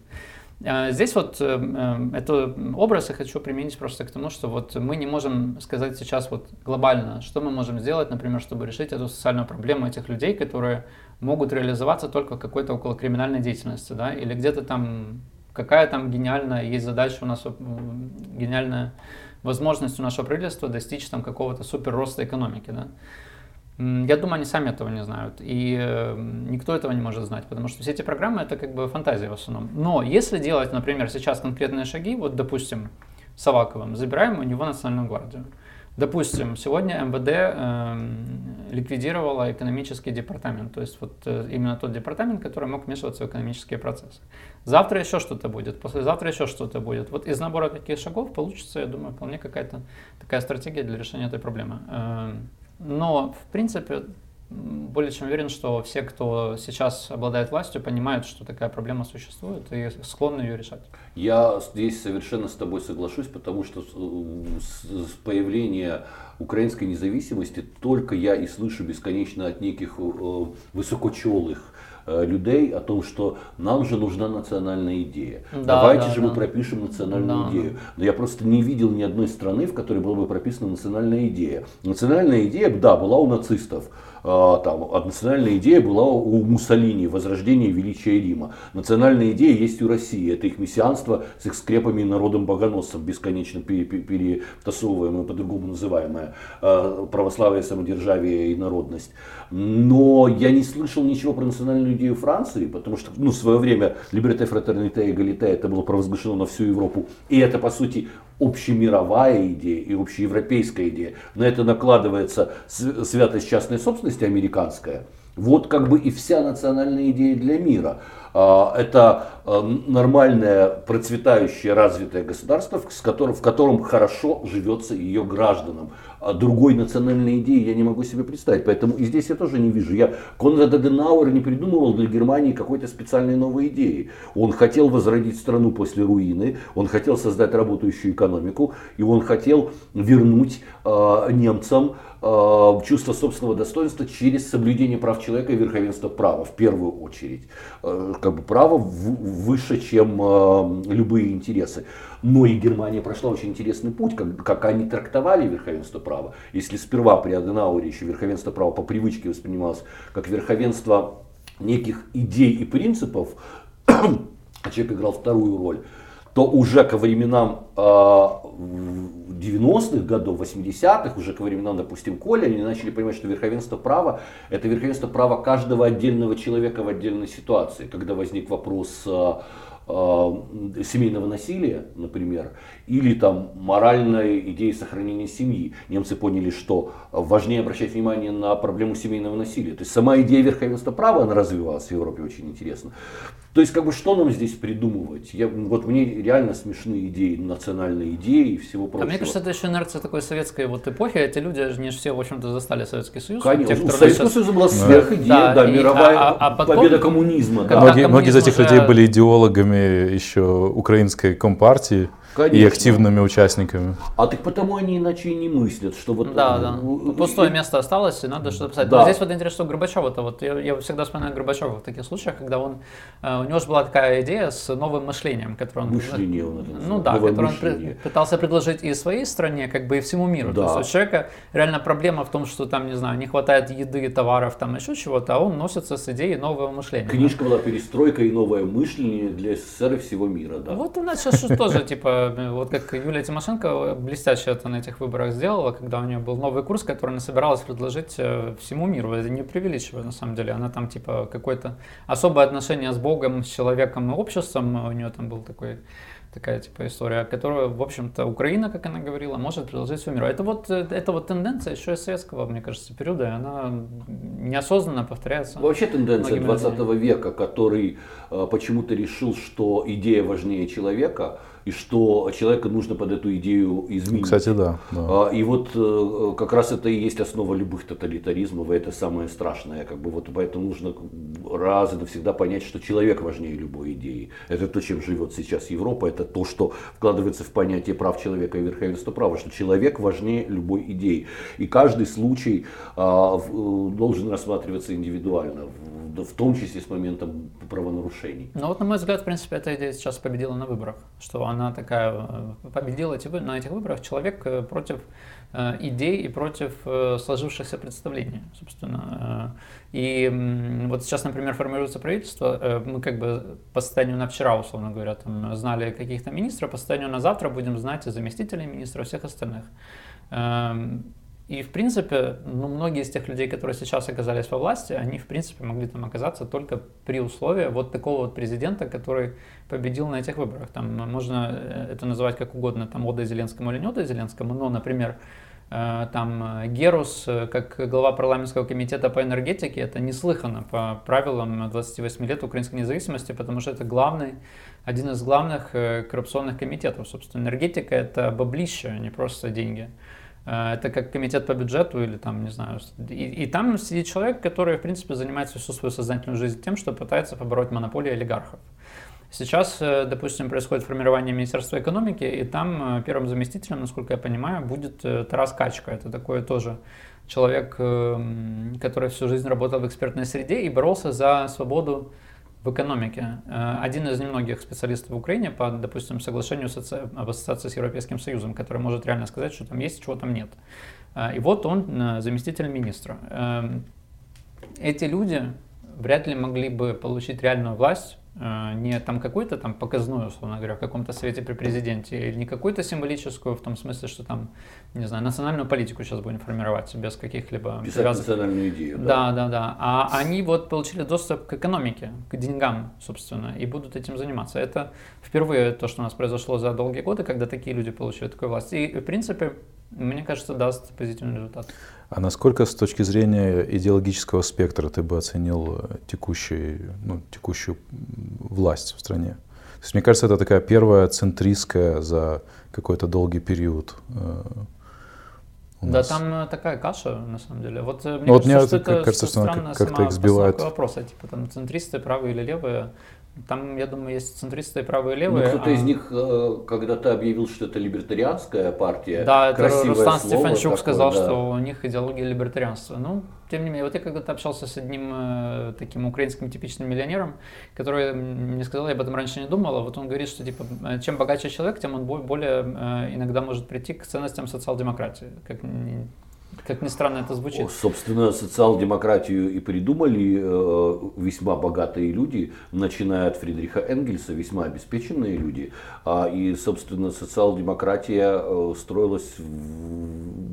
А, здесь вот этот образ я хочу применить просто к тому, что вот мы не можем сказать сейчас вот глобально, что мы можем сделать, например, чтобы решить эту социальную проблему этих людей, которые могут реализоваться только какой-то околокриминальной деятельности, да, или где-то там какая там гениальная есть задача у нас, гениальная возможность у нашего правительства достичь там какого-то супер роста экономики, да. Я думаю, они сами этого не знают, и э, никто этого не может знать, потому что все эти программы это как бы фантазия в основном. Но если делать, например, сейчас конкретные шаги, вот допустим, с Аваковым, забираем у него национальную гвардию. Допустим, сегодня МВД э, ликвидировала экономический департамент, то есть вот э, именно тот департамент, который мог вмешиваться в экономические процессы. Завтра еще что-то будет, послезавтра еще что-то будет. Вот из набора таких шагов получится, я думаю, вполне какая-то такая стратегия для решения этой проблемы. Э, но, в принципе, более чем уверен, что все, кто сейчас обладает властью, понимают, что такая проблема существует и склонны ее решать. Я здесь совершенно с тобой соглашусь, потому что с появления украинской независимости только я и слышу бесконечно от неких э, высокочелых Э, людей о том, что нам же нужна национальная идея. Да, Давайте да, же да. мы пропишем национальную да. идею. Но я просто не видел ни одной страны, в которой была бы прописана национальная идея. Национальная идея, да, была у нацистов. А, там, а национальная идея была у Муссолини, возрождение величия Рима. Национальная идея есть у России, это их мессианство с их скрепами и народом богоносцев, бесконечно перетасовываемое, по-другому называемое, а, православие, самодержавие и народность. Но я не слышал ничего про национальную идею Франции, потому что ну, в свое время Liberté, Fraternité и Égalité это было провозглашено на всю Европу. И это, по сути, общемировая идея и общеевропейская идея. На это накладывается святость частной собственности американская. Вот как бы и вся национальная идея для мира. А, это а, нормальное, процветающее, развитое государство, в котором, хорошо живется ее гражданам. А другой национальной идеи я не могу себе представить. Поэтому и здесь я тоже не вижу. Я Конрад Аденауэр не придумывал для Германии какой-то специальной новой идеи. Он хотел возродить страну после руины, он хотел создать работающую экономику, и он хотел вернуть э, немцам э, чувство собственного достоинства через соблюдение прав человека и верховенство права в первую очередь. Как бы право выше, чем э, любые интересы. Но и Германия прошла очень интересный путь, как, как они трактовали верховенство права. Если сперва при Аденауэре еще верховенство права по привычке воспринималось как верховенство неких идей и принципов, а человек играл вторую роль, то уже ко временам э, 90-х годов, 80-х, уже ко временам, допустим, Коля, они начали понимать, что верховенство права – это верховенство права каждого отдельного человека в отдельной ситуации. Когда возник вопрос Э, семейного насилия, например, или там моральной идеи сохранения семьи. Немцы поняли, что важнее обращать внимание на проблему семейного насилия. То есть сама идея верховенства права, она развивалась в Европе очень интересно. То есть, как бы, что нам здесь придумывать? Я, вот мне реально смешные идеи, национальные идеи и всего прочего. А мне кажется, это еще инерция такой советской вот эпохи. Эти люди, они же все, в общем-то, застали Советский Союз. Конечно, те, у Советского сейчас... Союза была сверхидея, да, да, и, мировая а, а потом, победа коммунизма. Да. Многие, многие из этих уже... людей были идеологами еще украинской компартии. Конечно. И активными участниками. А так потому они иначе и не мыслят, что вот... Да, да. Пустое место осталось, и надо что-то писать. Да. Но здесь вот интересно, что Горбачев, это вот я, я всегда вспоминаю Горбачева в таких случаях, когда он, э, у него же была такая идея с новым мышлением, которое он... Мышление он это Ну да, которое он пытался предложить и своей стране, как бы и всему миру. Да. То есть у человека реально проблема в том, что там, не знаю, не хватает еды, товаров, там еще чего-то, а он носится с идеей нового мышления. Книжка была «Перестройка и новое мышление для СССР и всего мира», да. Вот у нас сейчас тоже, типа, вот как Юлия Тимошенко блестяще это на этих выборах сделала, когда у нее был новый курс, который она собиралась предложить э, всему миру. Это не преувеличиваю, на самом деле. Она там, типа, какое-то особое отношение с Богом, с человеком и обществом. У нее там был такой такая типа история, которую, в общем-то, Украина, как она говорила, может предложить всему миру. Это вот, э, это вот тенденция еще из советского, мне кажется, периода, и она неосознанно повторяется. Вообще тенденция 20 века, который э, почему-то решил, что идея важнее человека, и что человека нужно под эту идею изменить. Кстати, да. да. А, и вот э, как раз это и есть основа любых тоталитаризмов, и это самое страшное. Как бы вот поэтому нужно раз и навсегда понять, что человек важнее любой идеи. Это то, чем живет сейчас Европа, это то, что вкладывается в понятие прав человека и верховенства права, что человек важнее любой идеи. И каждый случай а, в, должен рассматриваться индивидуально, в, в том числе с моментом правонарушений. Ну вот, на мой взгляд, в принципе, эта идея сейчас победила на выборах, что она такая э, победила эти, на этих выборах человек э, против Э, идей и против э, сложившихся представлений, собственно. Э, и вот сейчас, например, формируется правительство, мы как бы по состоянию на вчера, условно говоря, там знали каких-то министров, по состоянию на завтра будем знать и заместителей министра, и всех остальных. И, в принципе, ну, многие из тех людей, которые сейчас оказались во власти, они, в принципе, могли там оказаться только при условии вот такого вот президента, который победил на этих выборах. Там можно э, это называть как угодно, там, ода Зеленскому или не ода Зеленскому, но, например, э, там э, Герус, как глава парламентского комитета по энергетике, это неслыханно по правилам 28 лет украинской независимости, потому что это главный, один из главных коррупционных комитетов. Собственно, энергетика – это баблище, а не просто деньги. Э, это как комитет по бюджету или там, не знаю. И, и там сидит человек, который, в принципе, занимается всю свою сознательную жизнь тем, что пытается побороть монополию олигархов. Сейчас, э, допустим, происходит формирование Министерства экономики, и там э, первым заместителем, насколько я понимаю, будет Тарас Качка. Это такой тоже человек, который всю жизнь работал в экспертной среде и боролся за свободу в экономике. Э, один из немногих специалистов в Украине по, допустим, соглашению об ассоциации с Европейским Союзом, который может реально сказать, что там есть, чего там нет. Э, и вот он э, заместитель министра. Эм, эти люди вряд ли могли бы получить реальную власть не там какую-то там показную, условно говоря, в каком-то совете при президенте, или не какую-то символическую, в том смысле, что там, не знаю, национальную политику сейчас будем формировать без каких-либо... Писать привязок. национальную идею. Да, да, да. А они вот получили доступ к экономике, к деньгам, собственно, и будут этим заниматься. Это впервые то, что у нас произошло за долгие годы, когда такие люди получили такую власть. И, в принципе, мне кажется, даст позитивный результат. А насколько с точки зрения идеологического спектра ты бы оценил э, текущий, ну, текущую власть в стране? То есть, мне кажется, это такая первая центристская за какой-то долгий период. Э, да, нас. там э, такая каша, на самом деле. Вот мне ну, кажется, вот что это кажется, что она как-то их сбивает. вопроса, типа там центристы, правые или левые. Там, я думаю, есть центристы правые и левые. Ну, кто-то а... из них э, когда-то объявил, что это либертарианская партия. Да, это Руслан Стефанчук такое, сказал, да. что у них идеология либертарианства. Ну, тем не менее, вот я когда-то общался с одним э, таким украинским типичным миллионером, который мне сказал, я об этом раньше не думал, а вот он говорит, что типа, э, чем богаче человек, тем он более иногда может прийти к ценностям социал-демократии. Как как ни странно это звучит. Собственно, социал-демократию и придумали э, весьма богатые люди, начиная от Фридриха Энгельса, весьма обеспеченные люди. А, и, собственно, социал-демократия э, строилась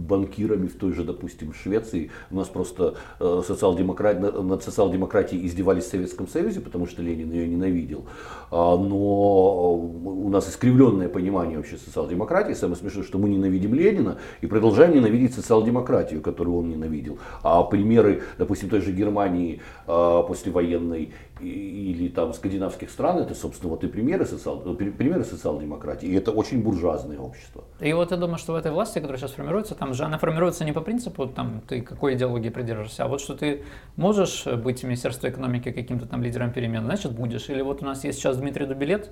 банкирами в той же, допустим, Швеции. У нас просто э, социал-демократ, над социал-демократией издевались в Советском Союзе, потому что Ленин ее ненавидел. А, но у нас искривленное понимание вообще социал-демократии. Самое смешное, что мы ненавидим Ленина и продолжаем ненавидеть социал-демократию, которую он ненавидел. А примеры, допустим, той же Германии а, послевоенной или там скандинавских стран, это, собственно, вот и примеры, социал, примеры социал-демократии. И это очень буржуазное общество. И вот я думаю, что в этой власти, которая сейчас формируется, там же она формируется не по принципу, там, ты какой идеологии придерживаешься, а вот что ты можешь быть в Министерстве экономики каким-то там лидером перемен, значит будешь. Или вот у нас есть сейчас Дмитрий Дубилет,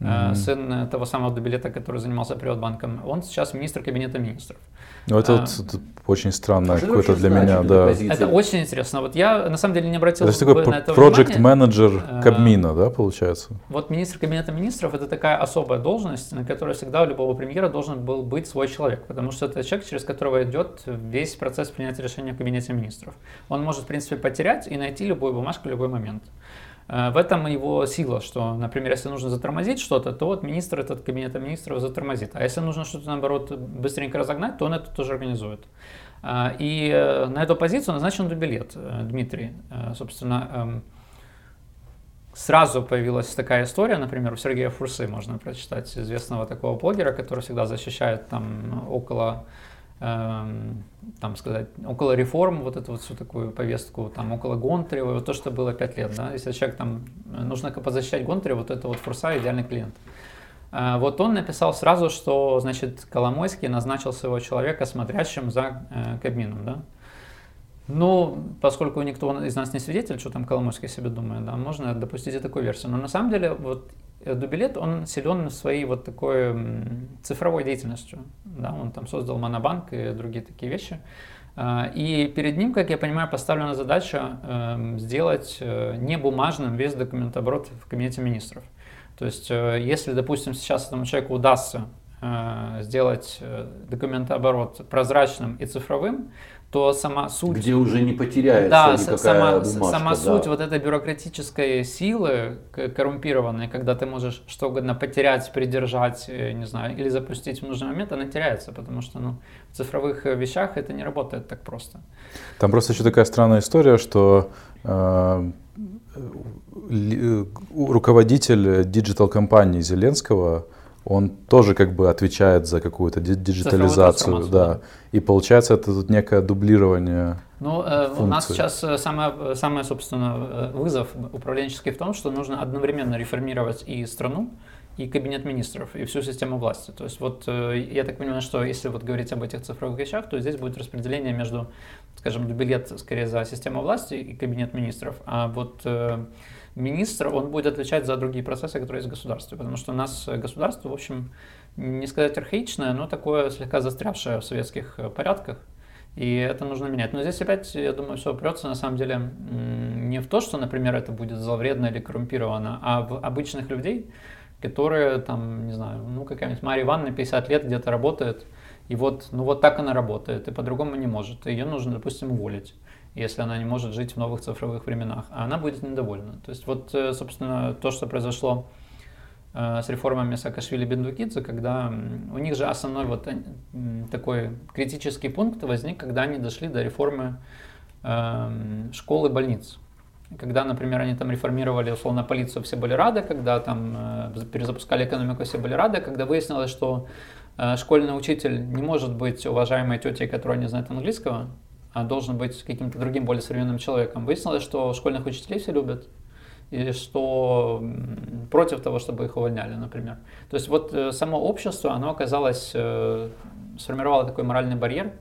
mm-hmm. сын того самого Дубилета, который занимался Приватбанком, он сейчас министр кабинета министров. Ну, это, а, вот, это очень странно какое-то для меня, да. Это очень интересно. Вот я на самом деле не обратил это такой на это project менеджер а, Кабмина, да, получается? Вот министр кабинета министров это такая особая должность, на которой всегда у любого премьера должен был быть свой человек, потому что это человек, через которого идет весь процесс принятия решения в кабинете министров. Он может, в принципе, потерять и найти любую бумажку в любой момент. Э, в этом его сила, что, например, если нужно затормозить что-то, то вот министр этот кабинета министров затормозит. А если нужно что-то, наоборот, быстренько разогнать, то он это тоже организует. Э, и э, на эту позицию назначен Дубилет Дмитрий. Собственно, эм, сразу появилась такая история, например, у Сергея Фурсы можно прочитать, известного такого блогера, который всегда защищает там около там сказать, около реформ, вот эту вот всю такую повестку, там около Гонтарева, вот то, что было пять лет, да, если человек там, э, нужно позащищать Гонтарева, вот это вот Фурса идеальный клиент. Э, вот он написал сразу, что, значит, Коломойский назначил своего человека смотрящим за э, Кабмином, да. Ну, поскольку никто из нас не свидетель, что там Коломойский себе думает, да, можно допустить и такую версию. Но на самом деле, вот э, Дубилет, он силен своей вот такой цифровой деятельностью. Да, он там создал Монобанк и другие такие вещи. А, и перед ним, как я понимаю, поставлена задача эм, сделать э, не бумажным весь документооборот в Кабинете министров. То есть, э, если, допустим, сейчас этому человеку удастся сделать документооборот прозрачным и цифровым, то сама суть... Где уже не потеряется да, никакая сама, бумажка. Сама да. суть вот этой бюрократической силы коррумпированной, когда ты можешь что угодно потерять, придержать, э, не знаю, или запустить в нужный момент, она теряется, потому что ну, в цифровых вещах это не работает так просто. Там просто еще такая странная история, что э, э руководитель digital-кампании Зеленского он тоже как бы отвечает за какую-то диджитализацию, да. И получается это тут некое дублирование. Ну, э, у нас сейчас э, самое, самое, собственно, э, вызов управленческий в том, что нужно одновременно реформировать и страну, и кабинет министров, и всю систему власти. То есть вот э, я так понимаю, что если вот говорить об этих цифровых вещах, то здесь будет распределение между, скажем, дублет скорее за систему власти и кабинет министров, а вот министр, он будет отвечать за другие процессы, которые есть в государстве, потому что у нас государство, в общем, не сказать архаичное, но такое слегка застрявшее в советских э, порядках, и это нужно менять. Но здесь опять, я думаю, все упрется на самом деле не в то, что, например, это будет зловредно или коррумпировано, а в обычных людей, которые там, не знаю, ну какая-нибудь Мария Ивановна 50 лет где-то работает, и вот, ну вот так она работает, и по-другому не может. Ее нужно, допустим, уволить если она не может жить в новых цифровых временах, а она будет недовольна. То есть вот, э, собственно, то, что произошло э, с реформами Саакашвили Бендукидзе, когда у них же основной вот такой критический пункт возник, когда они дошли до реформы школы больниц. Когда, например, они там реформировали условно полицию, все были рады, когда там э, перезапускали экономику, все были рады, когда выяснилось, что школьный учитель не может быть уважаемой тетей, которая не знает английского, должен быть каким-то другим, более современным человеком. Выяснилось, что школьных учителей все любят, и что против того, чтобы их увольняли, например. То есть вот э, само общество, оно оказалось, э, сформировало такой моральный барьер,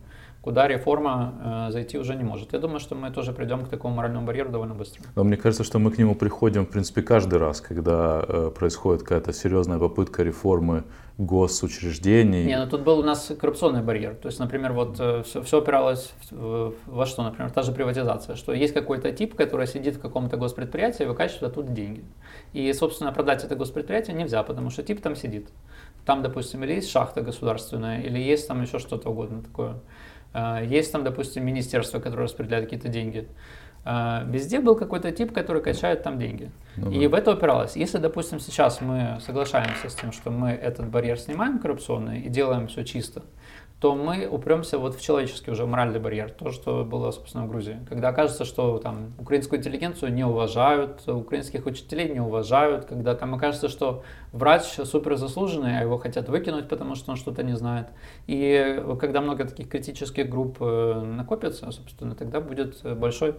куда реформа э, зайти уже не может. Я думаю, что мы тоже придем к такому моральному барьеру довольно быстро. Но мне кажется, что мы к нему приходим, в принципе, каждый раз, когда э, происходит какая-то серьезная попытка реформы госучреждений. Не, ну тут был у нас коррупционный барьер. То есть, например, вот э, все, все опиралось в, во что, например, та же приватизация, что есть какой-то тип, который сидит в каком-то госпредприятии и выкачивает оттуда деньги. И, собственно, продать это госпредприятие нельзя, потому что тип там сидит. Там, допустим, или есть шахта государственная, или есть там еще что-то угодно такое. А, есть там, допустим, министерство, которое распределяет какие-то деньги. А, везде был какой-то тип, который качает там деньги. Ну, и да. в это упиралось. Если, допустим, сейчас мы соглашаемся с тем, что мы этот барьер снимаем коррупционный и делаем все чисто, то мы упремся вот в человеческий уже моральный барьер, то, что было, собственно, в Грузии. Когда окажется, что там украинскую интеллигенцию не уважают, украинских учителей не уважают, когда там окажется, что врач супер заслуженный, а его хотят выкинуть, потому что он что-то не знает. И когда много таких критических групп э, накопится, собственно, тогда будет большой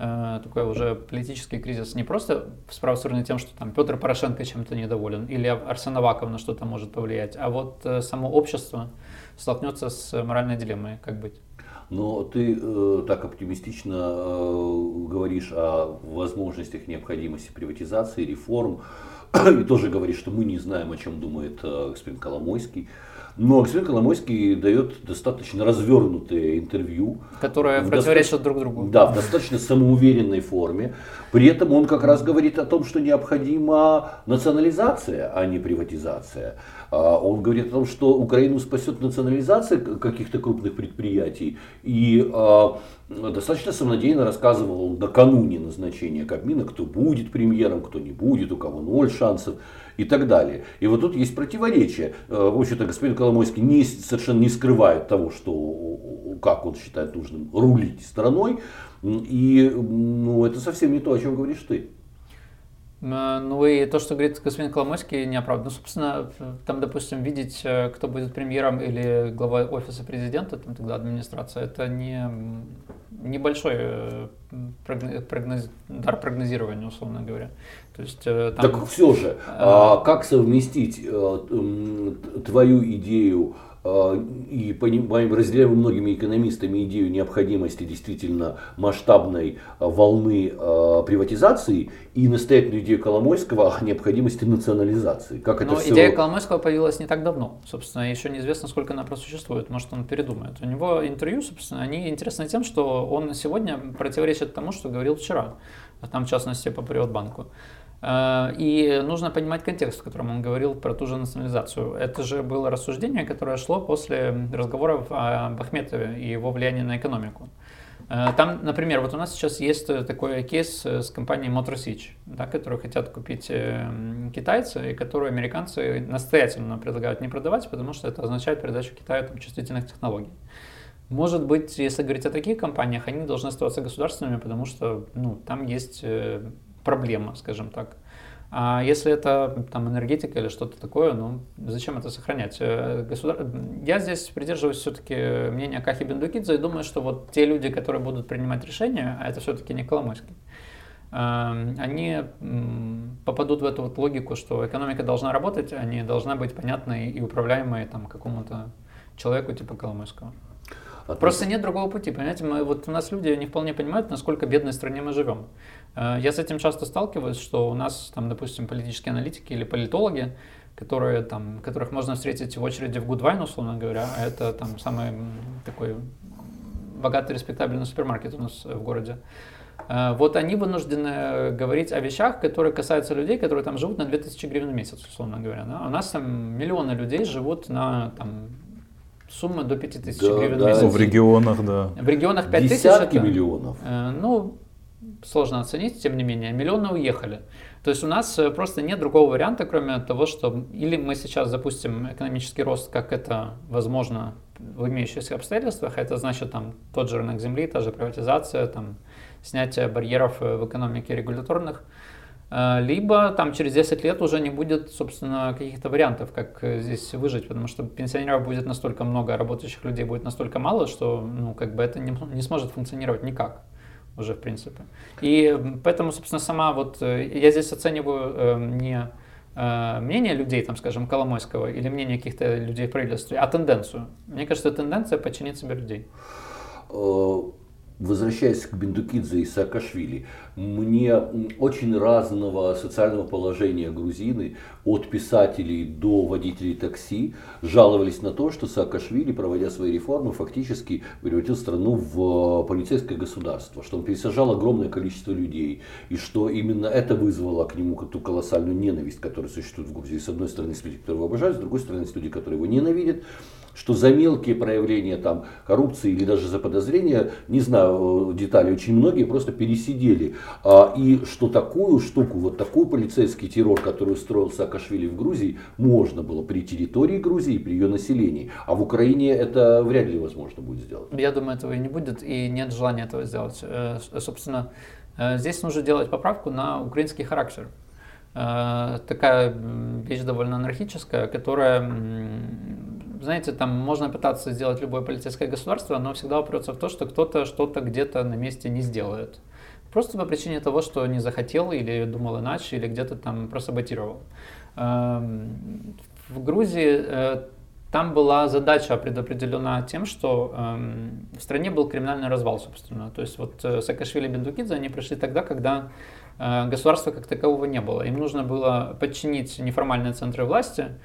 э, такой уже политический кризис не просто спровоцированный тем, что там Петр Порошенко чем-то недоволен или Арсен Аваков на что-то может повлиять, а вот э, само общество, столкнется с моральной дилеммой, как быть. Но ты э, так оптимистично э, говоришь о возможностях необходимости приватизации, реформ, и тоже говоришь, что мы не знаем, о чем думает э, господин Коломойский. Но господин Коломойский дает достаточно развернутое интервью. Которое противоречит друг другу. Да, в достаточно самоуверенной форме. При этом он как раз говорит о том, что необходима национализация, а не приватизация. А, он говорит о том, что Украину спасет национализация каких-то крупных предприятий. И а, достаточно самонадеянно рассказывал накануне назначения Кабмина, кто будет премьером, кто не будет, у кого ноль шансов и так далее. И вот тут есть противоречие. А, в общем-то, господин Коломойский не, совершенно не скрывает того, что, как он считает нужным рулить страной. И ну, это совсем не то, о чем говоришь ты. Ну и то, что говорит господин Коломойский, не оправдано. Ну, собственно, там, допустим, видеть, э, кто будет премьером или главой офиса президента, там тогда администрация, это не небольшой э, прогноз, дар прогнозирования, условно говоря. То есть, э, там, так все же, а, как совместить твою идею и понимаем, разделяем многими экономистами идею необходимости действительно масштабной э, волны э, приватизации и настоятельную идею Коломойского о необходимости национализации. Как Но это все... идея Коломойского появилась не так давно. Собственно, еще неизвестно, сколько она просуществует. Может, он передумает. У него интервью, собственно, они интересны тем, что он сегодня противоречит тому, что говорил вчера. А там, в частности, по Приватбанку. Э, и нужно понимать контекст, в котором он говорил про ту же национализацию. Это же было рассуждение, которое шло после разговоров о Бахметове и его влиянии на экономику. Э, там, например, вот у нас сейчас есть такой кейс с компанией Motor Sich, да, которую хотят купить э, китайцы, и которую американцы настоятельно предлагают не продавать, потому что это означает передачу Китаю там, чувствительных технологий. Может быть, если говорить о таких компаниях, они должны оставаться государственными, потому что ну, там есть проблема, скажем так. А если это там энергетика или что-то такое, ну зачем это сохранять? Э, государ... Я здесь придерживаюсь все-таки мнения Кахи Бендукидзе и думаю, что вот те люди, которые будут принимать решения, а это все-таки не Коломойский, эм, они попадут в эту вот логику, что экономика должна работать, а не должна быть понятной и управляемой там какому-то человеку типа Коломойского. Просто нет другого пути, понимаете? Мы, вот у нас люди не вполне понимают, насколько бедной стране мы живем. Э, я с этим часто сталкиваюсь, что у нас, там, допустим, политические аналитики или политологи, которые, там, которых можно встретить в очереди в Гудвайн, условно говоря, а это там самый такой богатый, респектабельный супермаркет у нас в городе. Э, вот они вынуждены говорить о вещах, которые касаются людей, которые там живут на 2000 гривен в месяц, условно говоря. Да? У нас там миллионы людей живут на там, суммы до 5000 да, гривен да. в месяц. В регионах, да. В регионах 5000. Десятки это, миллионов. Э, ну, сложно оценить, тем не менее, миллионы уехали. То есть у нас э, просто нет другого варианта, кроме того, что или мы сейчас запустим экономический рост, как это возможно в имеющихся обстоятельствах, это значит там тот же рынок земли, та же приватизация, там, снятие барьеров э, в экономике регуляторных, э, либо там через 10 лет уже не будет, собственно, каких-то вариантов, как здесь выжить, потому что пенсионеров будет настолько много, а работающих людей будет настолько мало, что ну, как бы это не, не сможет функционировать никак уже, в принципе. И поэтому, собственно, сама вот, э, я здесь оцениваю э, не э, мнение людей, там, скажем, Коломойского или мнение каких-то людей в правительстве, а тенденцию. Мне кажется, тенденция подчинить себе людей возвращаясь к Бендукидзе и Саакашвили, мне очень разного социального положения грузины, от писателей до водителей такси, жаловались на то, что Саакашвили, проводя свои реформы, фактически превратил страну в полицейское государство, что он пересажал огромное количество людей, и что именно это вызвало к нему ту колоссальную ненависть, которая существует в Грузии. С одной стороны, есть люди, которые его обожают, с другой стороны, есть люди, которые его ненавидят что за мелкие проявления там, коррупции или даже за подозрения, не знаю деталей, очень многие просто пересидели. А, и что такую штуку, вот такой полицейский террор, который устроил Саакашвили в Грузии, можно было при территории Грузии, при ее населении. А в Украине это вряд ли возможно будет сделать. Я думаю, этого и не будет, и нет желания этого сделать. Э, собственно, э, здесь нужно делать поправку на украинский характер э, такая вещь довольно анархическая, которая знаете, там можно пытаться сделать любое полицейское государство, но всегда упрется в то, что кто-то что-то где-то на месте не сделает. Просто по причине того, что не захотел или думал иначе, или где-то там просаботировал. Эм, в Грузии э, там была задача предопределена тем, что эм, в стране был криминальный развал, собственно. То есть вот э, Саакашвили и Бендукидзе, они пришли тогда, когда э, государства как такового не было. Им нужно было подчинить неформальные центры власти,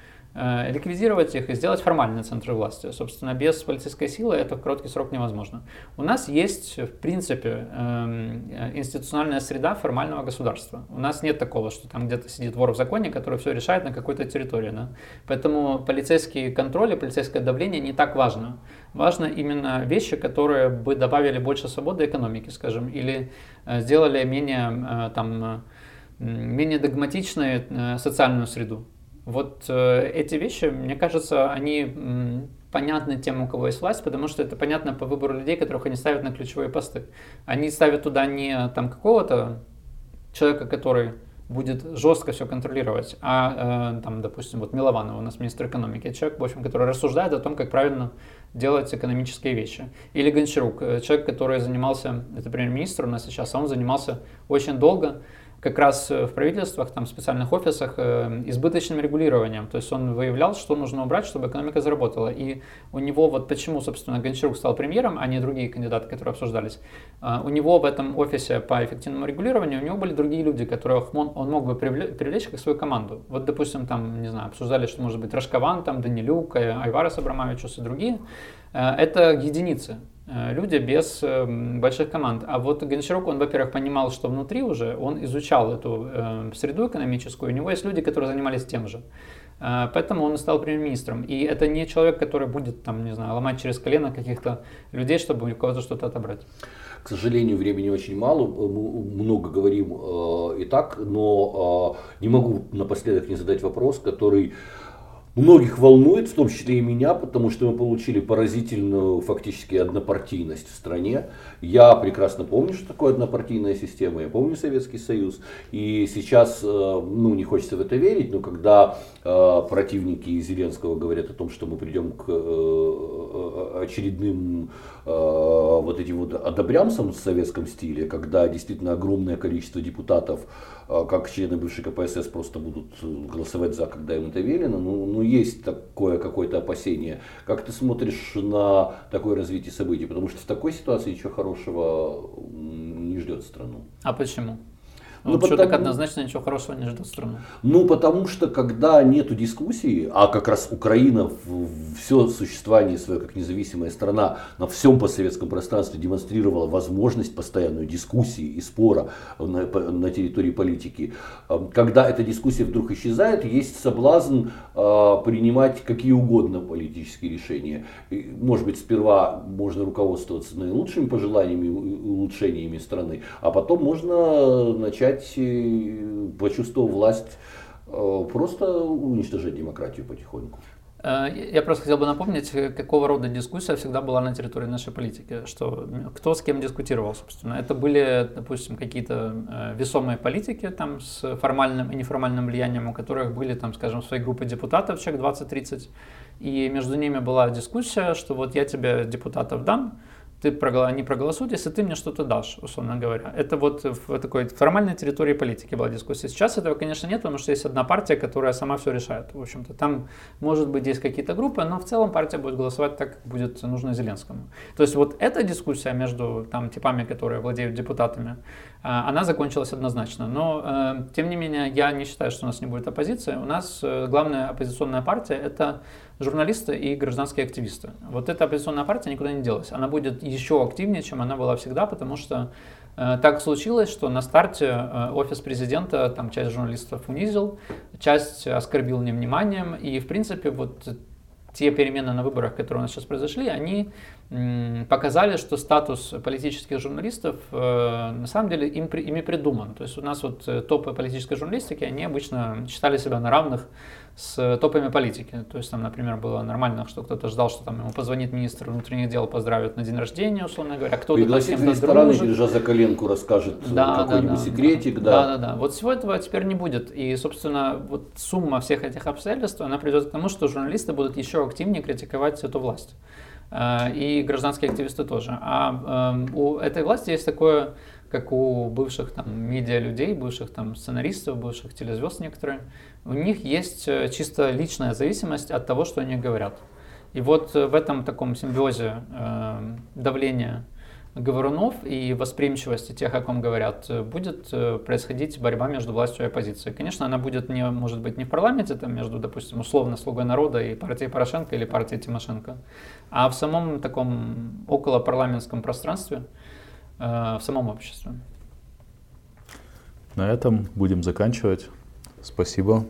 ликвидировать их и сделать формальные центры власти. Собственно, без полицейской силы это в короткий срок невозможно. У нас есть, в принципе, эм, институциональная среда формального государства. У нас нет такого, что там где-то сидит вор в законе, который все решает на какой-то территории. Да? Поэтому полицейский контроль и полицейское давление не так важно. Важно именно вещи, которые бы добавили больше свободы экономике, скажем, или э, сделали менее, э, там, менее догматичной социальную среду. Вот э, эти вещи, мне кажется, они м, понятны тем, у кого есть власть, потому что это понятно по выбору людей, которых они ставят на ключевые посты. Они ставят туда не там какого-то человека, который будет жестко все контролировать, а э, там, допустим, вот Милованов у нас министр экономики, человек, в общем, который рассуждает о том, как правильно делать экономические вещи. Или Гончарук, э, человек, который занимался, это премьер-министр у нас сейчас, а он занимался очень долго как раз в правительствах, там, специальных офисах э, избыточным регулированием. То есть он выявлял, что нужно убрать, чтобы экономика заработала. И у него вот почему, собственно, Гончарук стал премьером, а не другие кандидаты, которые обсуждались. Э, у него в этом офисе по эффективному регулированию, у него были другие люди, которых он, он мог бы привлечь как свою команду. Вот, допустим, там, не знаю, обсуждали, что может быть Рашкован, там, Данилюк, Айварес Абрамовичус и другие. Э, это единицы. Э, люди без эм, больших команд. А вот Гончарук, он, во-первых, понимал, что внутри уже, он изучал эту э, среду экономическую, у него есть люди, которые занимались тем же. Э, поэтому он стал премьер-министром. И это не человек, который будет, там, не знаю, ломать через колено каких-то людей, чтобы у кого-то что-то отобрать. К сожалению, времени очень мало, мы много говорим э, и так, но э, не могу напоследок не задать вопрос, который многих волнует, в том числе и меня, потому что мы получили поразительную фактически однопартийность в стране. Я прекрасно помню, что такое однопартийная система, я помню Советский Союз. И сейчас, э, ну не хочется в это верить, но когда э, противники Зеленского говорят о том, что мы придем к э, очередным вот этим вот одобрямцам в советском стиле, когда действительно огромное количество депутатов, как члены бывшей КПСС, просто будут голосовать за, когда им это велено, ну, ну есть такое какое-то опасение. Как ты смотришь на такое развитие событий? Потому что в такой ситуации ничего хорошего не ждет страну. А почему? Ну, вот потому, так однозначно ничего хорошего не ждет страну. Ну, потому что когда нету дискуссии, а как раз Украина в, все существование свое как независимая страна на всем постсоветском пространстве демонстрировала возможность постоянной дискуссии и спора на, на территории политики. Когда эта дискуссия вдруг исчезает, есть соблазн э, принимать какие угодно политические решения. И, может быть, сперва можно руководствоваться наилучшими пожеланиями и улучшениями страны, а потом можно начать начать, почувствовав власть, э, просто уничтожать демократию потихоньку. Э, я просто хотел бы напомнить, какого рода дискуссия всегда была на территории нашей политики, что кто с кем дискутировал, собственно. Это были, допустим, какие-то э, весомые политики там, с формальным и неформальным влиянием, у которых были, там, скажем, свои группы депутатов, человек 20-30, и между ними была дискуссия, что вот я тебе депутатов дам, ты не проголосуют, если ты мне что-то дашь, условно говоря. Это вот в такой формальной территории политики была дискуссия. Сейчас этого, конечно, нет, потому что есть одна партия, которая сама все решает. В общем-то, там, может быть, есть какие-то группы, но в целом партия будет голосовать так, как будет нужно Зеленскому. То есть вот эта дискуссия между там типами, которые владеют депутатами, а, она закончилась однозначно. Но, э, тем не менее, я не считаю, что у нас не будет оппозиции. У нас э, главная оппозиционная партия – это журналисты и гражданские активисты. Вот эта оппозиционная партия никуда не делась. Она будет еще активнее, чем она была всегда, потому что э, так случилось, что на старте э, офис президента там часть журналистов унизил, часть оскорбил невниманием, и в принципе вот те перемены на выборах, которые у нас сейчас произошли, они показали, что статус политических журналистов э, на самом деле им, ими придуман. То есть у нас вот э, топы политической журналистики, они обычно считали себя на равных с топами политики. То есть там, например, было нормально, что кто-то ждал, что там ему позвонит министр внутренних дел, поздравит на день рождения, условно говоря. Кто-то Пригласит в ресторан держа за коленку, расскажет да, какой-нибудь да, секретик. Да. да, да, да. Вот всего этого теперь не будет. И, собственно, вот сумма всех этих обстоятельств, она приведет к тому, что журналисты будут еще активнее критиковать эту власть. Э, и гражданские активисты тоже. А эм, у этой власти есть такое, как у бывших там медиа людей, бывших там сценаристов, бывших телезвезд некоторые, у них есть э, чисто личная зависимость от того, что они говорят. И вот в этом таком симбиозе э, давления говорунов и восприимчивости тех, о ком говорят, будет э, происходить борьба между властью и оппозицией. Конечно, она будет не, может быть, не в парламенте, там, между, допустим, условно «Слугой народа» и партией Порошенко или партией Тимошенко, а в самом таком околопарламентском пространстве, э, в самом обществе. На этом будем заканчивать. Спасибо.